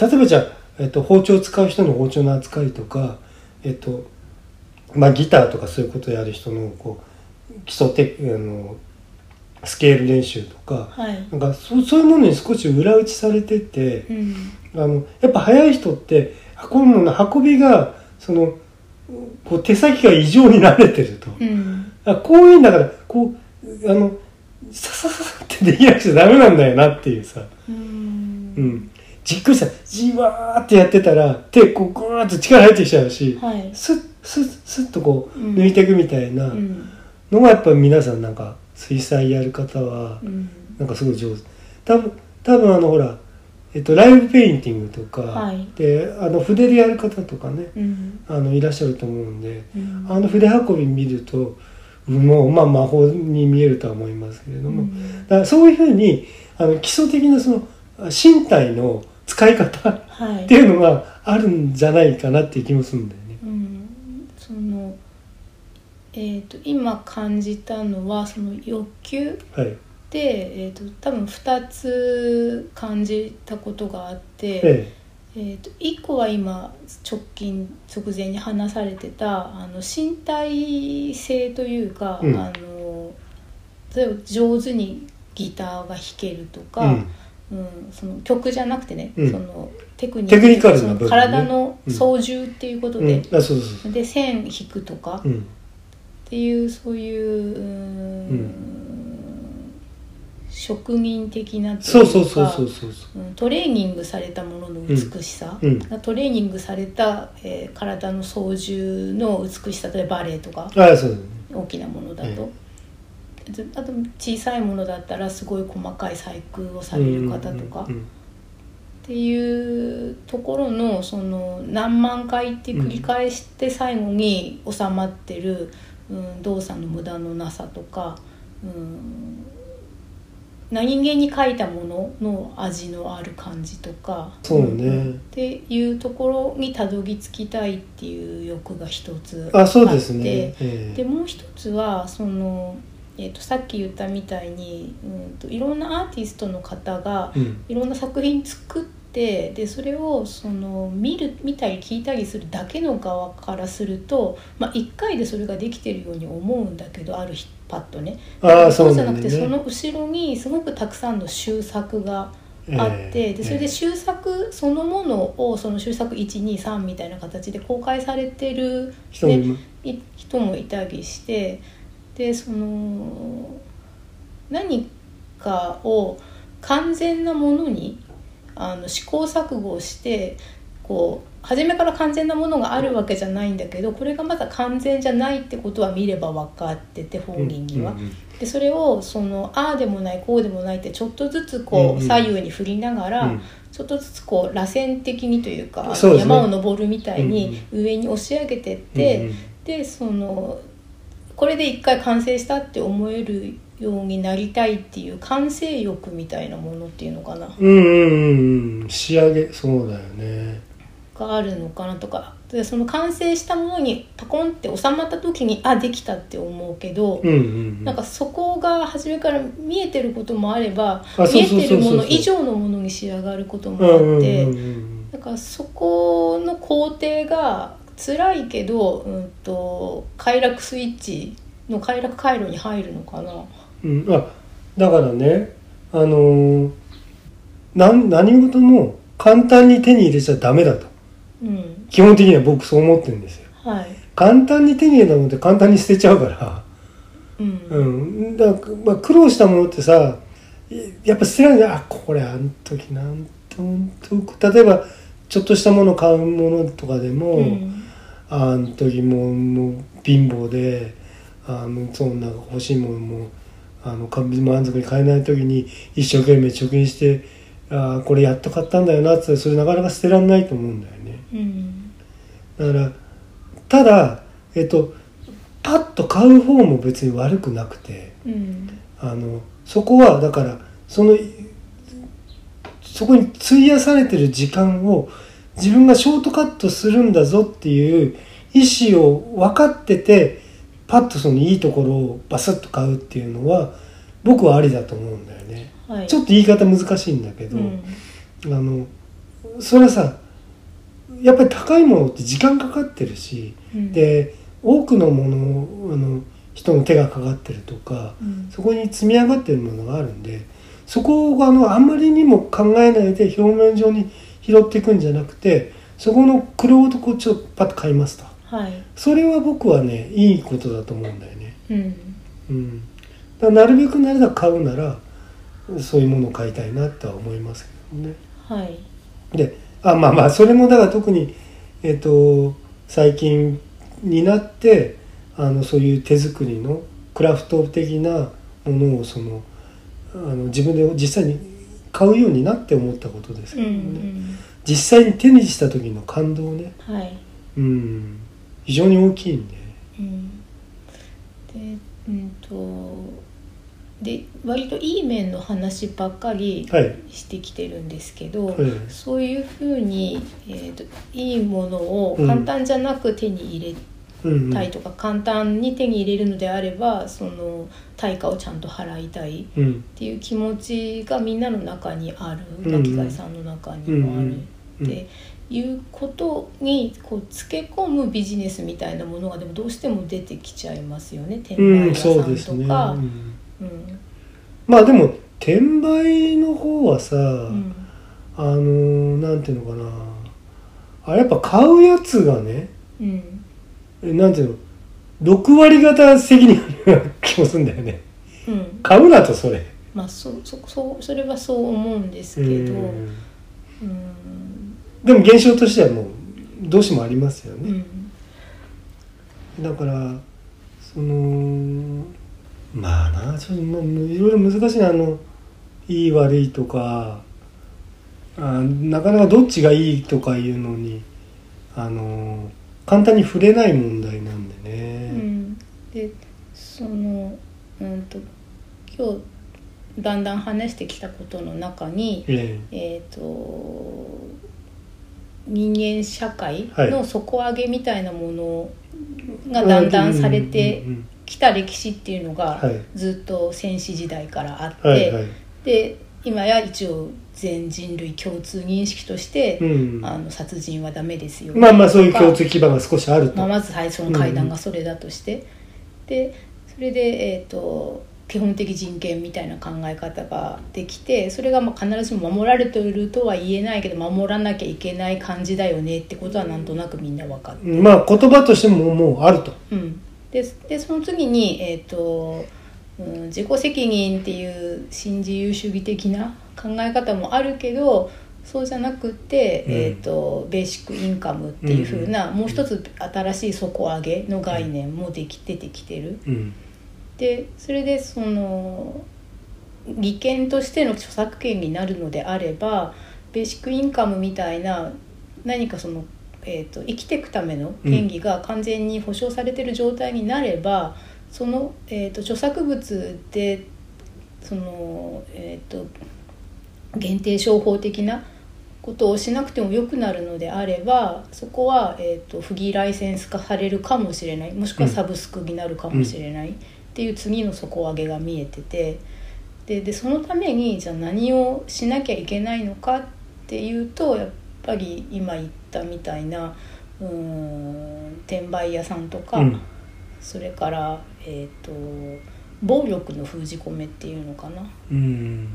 例えばじゃあ、えっと、包丁を使う人の包丁の扱いとかえっとまあギターとかそういうことをやる人のこう基礎的あのスケール練習とかはい。なんかそそういうものに少し裏打ちされててうん。あのやっぱ速い人って運ぶのの運びがそのこう手先が異常に慣れてると。うん。あこういうんだからこうあのささささってできなくちゃダメなんだよなっていうさ、ううん。ん、じっくりさじわーってやってたら手こうグーッと力入ってきちゃうしはい。スッスッスッとこううん。抜いていくみたいなうん。のがやっぱ皆さんなんか水彩やる方はうん。なんかすごい上手。多分多分あのほらえっと、ライブペインティングとか、はい。であの筆でやる方とかねうん。あのいらっしゃると思うんで、うん。あの筆運び見るともうまあ魔法に見えるとは思いますけれども、うん。だからそういうふうにあの基礎的なその身体の使い方っはい。ていうのがあるんじゃないかなっていう気もするんだよね。うん。そのえー、と今感じたのはその欲求はい、で、えー、と多分2つ感じたことがあって、ええー、と1個は今直近直前に話されてたあの身体性というか、うん。あの例えば上手にギターが弾けるとえか、うん。その曲じゃなくてね、うん。そのテクニックテクニカルなその部分ね。体の操縦っていうことうん、で、で線引くとかっうん。ていうそういううん職人的なそうそうそうそうそうトレーニングされたものの美しさ、うん。トレーニングされた、えー体の操縦の美しさ例えばバレエとかああそう大きなものだと、あと小さいものだったらすごい細かい細工をされる方とか、うんうん。っていうところのその何万回って繰り返して最後に収まってる、うん、動作の無駄のなさとか、うん、何気に書いたものの味のある感じとかそうね。んっていうところにたどり着きたいっていう欲が一つあそうですね。あってええ。でもう一つはその、えー、とさっき言ったみたいに、うん、といろんなアーティストの方がうん。いろんな作品作ってでそれをその見る見たり聞いたりするだけの側からすると、まあ、1回でそれができてるように思うんだけどある日パッとね。ああそうじゃなくてその後ろにすごくたくさんの修作があって、ええでそれで修作そのものをその修作123みたいな形で公開されてる、人もいまい人もいたりしてでその何かを完全なものにあの試行錯誤をしてこう初めから完全なものがあるわけじゃないんだけどこれがまだ完全じゃないってことは見れば分かってて本人には。でそれをそのああでもないこうでもないってちょっとずつこう左右に振りながら、うん。ちょっとずつこう螺旋的にというか山を登るみたいに上に押し上げてって、でそのこれで一回完成したって思えるようになりたいっていう完成欲みたいなものっていうのかな。うんうんうんうん。仕上げそうだよねがあるのかなとか。でその完成したものにパコンって収まった時にあできたって思うけど、うんうんうん。なんかそこが初めから見えてることもあれば見えてるもの以上のものに仕上がることもあってうんうんだからそこの工程が辛いけど、うん、と快楽スイッチの快楽回路に入るのかな。うん、あだからねあのー何事も簡単に手に入れちゃダメだとうん。基本的には僕そう思ってるんですよ。はい。簡単に手に入れたものって簡単に捨てちゃうから。うん。うん。だから、まあ、苦労したものってさいやっぱ捨てられない。あこれあの時なんとと例えばちょっとしたもの買うものとかでも、うん。あの時もうもう貧乏であのそんな欲しいものもあのか満足に買えない時に一生懸命貯金してあーこれやっと買ったんだよなってそれなかなか捨てられないと思うんだよね。うん。だからただえっとパッと買う方も別に悪くなくてうん。あのそこはだからそのそこに費やされてる時間を自分がショートカットするんだぞっていう意思を分かっててパッとそのいいところをバスッと買うっていうのは僕はありだと思うんだよね。はい。ちょっと言い方難しいんだけど、うん。あのそれはさやっぱり高いものって時間かかってるし、うん。で多くのものあの人の手がかかってるとかうん。そこに積み上がってるものがあるんでそこをあのあんまりにも考えないで表面上に拾っていくんじゃなくてそこの黒をとこちょっとパッと買いますと。はい。それは僕はねいいことだと思うんだよね。うん。うん、だなるべくなれば買うならそういうものを買いたいなとは思いますけどね。はい。であまあまあそれもだから特に、えっと最近になってあのそういう手作りのクラフト的なものをそのあの自分で実際に買うようになって思ったことですうんうけどね、ん。実際に手にした時の感動ね、はい。うん、非常に大きいんで、うん。でうんとで割といい面の話ばっかりはい。してきてるんですけど、はい。そういうふうに、えー、といいものを簡単じゃなく手に入うんうん。れたいとか、簡単に手に入れるのであればその対価をちゃんと払いたいっうん。ていう気持ちがみんなの中にあるうんうん。巻貝さんの中にもあるっていうことにこうつけ込むビジネスみたいなものがでもどうしても出てきちゃいますよね転うん、売屋さんとか。うんうん。まあでも転売の方はさ、うん。あのーなんていうのかな。あれやっぱ買うやつがねうん。えなんていうの6割方責任あるような気もするんだよね。うん。買うなとそれ。まあそそそうそれはそう思うんですけど、うん。うん。でも現象としてはもうどうしてもありますよね、うん。だからそのまあなちょっともういろいろ難しいなあのいい悪いとかあなかなかどっちがいいとかいうのにあの簡単に触れない問題なんでうね。ん、でそのうんと今日だんだん話してきたことの中に、ええ。ー、と人間社会はい。の底上げみたいなものがだんだんされてうんうんきた歴史っていうのがはい。ずっと戦死時代からあって、はいはい。で今や一応全人類共通認識として、うん。あの殺人はダメですよ、まあまあそういう共通基盤が少しあると。まあ、まず最初の会談がそれだとして、でそれで、えー、と基本的人権みたいな考え方ができてそれがまあ必ずしも守られているとは言えないけど守らなきゃいけない感じだよねってことはなんとなくみんな分かって、まあ言葉としてももうあると。うん、ででその次に、えーとうん、自己責任っていう新自由主義的な考え方もあるけどそうじゃなくて、うん。えー、とベーシックインカムっていう風な、もう一つ新しい底上げの概念もでき出てきてる。うん。でそれでその利権としての著作権になるのであればベーシックインカムみたいな何かその、えー、と生きていくための権利が完全に保障されてる状態になれば、その、えー、と著作物でその、えー、と限定商法的なことをしなくてもよくなるのであればそこは、えー、と不義ライセンス化されるかもしれない。もしくはサブスクになるかもしれない。っていう次の底上げが見えてて。ででそのためにじゃあ何をしなきゃいけないのかっていうとやっぱり今言ったみたいなうーん転売屋さんとか、うんそれから、えー、と暴力の封じ込めっていうのかな。うん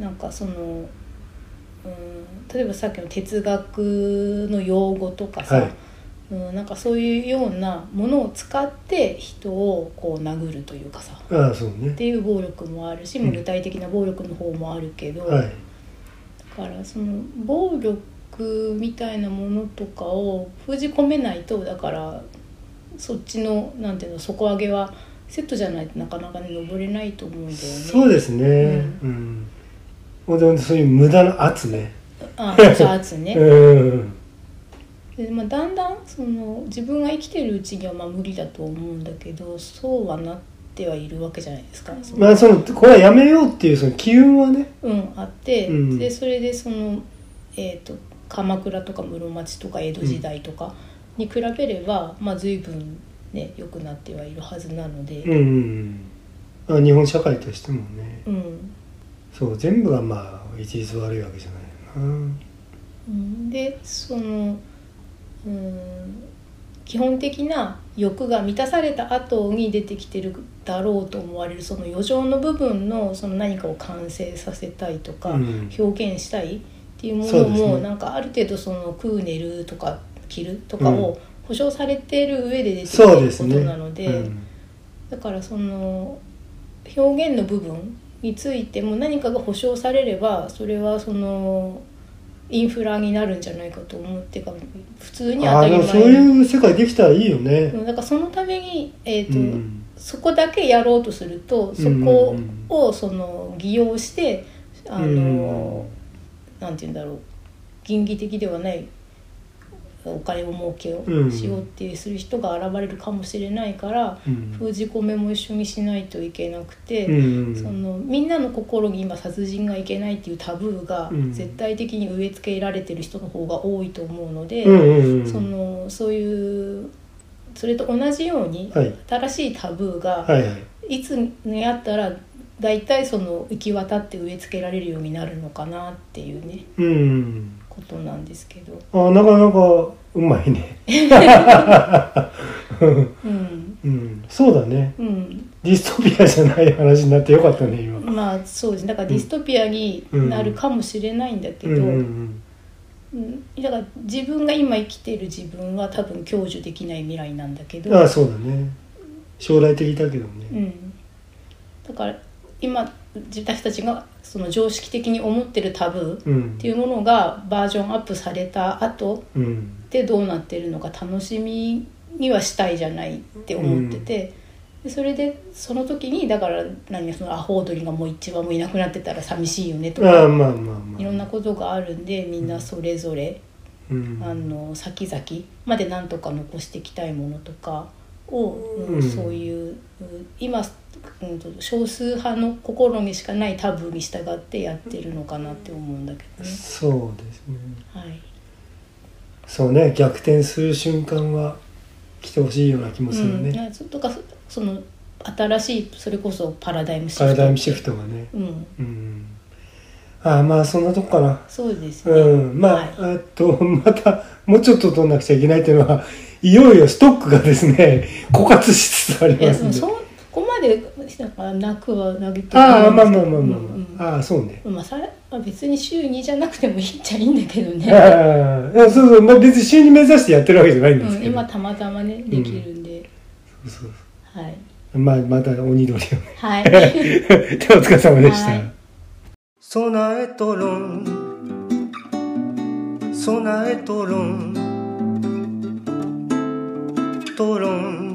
なんかそのうん例えばさっきの哲学の用語とかさ、はいうん、なんかそういうようなものを使って人をこう殴るというかさっああそうね。ていう暴力もあるし、うん具体的な暴力の方もあるけど、はい。だからその暴力みたいなものとかを封じ込めないとだからそっちのなんていうの底上げはセットじゃないとなかなかね登れないと思うんだよね。そうですね。うん。ほんでそういう無駄な圧ね。あ圧ね。うん。でまあ、だんだんその自分が生きてるうちにはまあ無理だと思うんだけどそうはなってはいるわけじゃないですか。まあそのこれはやめようっていうその機運はね。うん、あって、うんでそれでその、えー、と鎌倉とか室町とか江戸時代とかに比べれば、まあ、随分ね良くなってはいるはずなので、うんうん日本社会としてもね。うん。そう全部がまあ一律悪いわけじゃないよな。うん。でその、うん、基本的な欲が満たされた後に出てきてるだろうと思われるその余剰の部分のその何かを完成させたいとか、うん。表現したいっていうものそうですねもなんかある程度その食う寝るとか着るとかを保証されてる上で出てきてるこそうですね。となのでうん。だからその表現の部分についても何かが保証されればそれはそのインフラになるんじゃないかと思ってか普通に当たり前。もそういう世界できたらいいよね。うんだからそのために、えーとうん。そこだけやろうとするとそこをその利用してあの、なんて言うんだろう。吟義的ではないお金を儲けをうん。しようってする人が現れるかもしれないから、うん。封じ込めも一緒にしないといけなくて、うん。そのみんなの心に今殺人がいけないっていうタブーがうん。絶対的に植え付けられてる人の方が多いと思うので、うんそのそういうそれと同じように、はい。新しいタブーがはいはい。いつにあったら大体その行き渡って植え付けられるようになるのかなっていうねうん。ことなんですけど、あなかなかうまいね。うんうん。そうだね。うん、ディストピアじゃない話になってよかったね今。まあそうですだからディストピアになるかもしれないんだけど、うんうんうんだから自分が今生きている自分は多分享受できない未来なんだけうん。ど、ああそうだね。将来的だけどね。うん、だから今自分たちがその常識的に思ってるタブーうん。っていうものがバージョンアップされた後うん。でどうなってるのか楽しみにはしたいじゃないって思ってて、でそれでその時にだから何そのアホウドリがもう一番もいなくなってたら寂しいよねとかいろんなことがあるんでみんなそれぞれ、うん。あの先々までなんとか残していきたいものとかを、うんうん。そういううん今、うん、と少数派の心にしかないタブーに従ってやってるのかなって思うんだけどね。そうですね。はい。そうね逆転する瞬間は来てほしいような気もするうん、いね、やそとかその新しいそれこそパラダイムシフト。パラダイムシフトがね。うん。うん。ああまあそんなとこかな。そうですね、うん。まあ、はい。あとまたもうちょっと取んなくちゃいけないというのはいよいよストックがですね枯渇しつつありいやますんで。そそこまでなんか泣くは泣きとああまあまあまあまあまあ、うんああそうね。うんまあ、さまあ別に週2じゃなくてもいいっちゃいいんだけどね、ああいやそうそう、まあ、別に週に目指してやってるわけじゃないんですうん、けど、今たまたまねできるんで、そうそうはい。まあまた鬼鳥をね。はい。でお疲れ様でした、はい。備えとろん。備えとろんとろん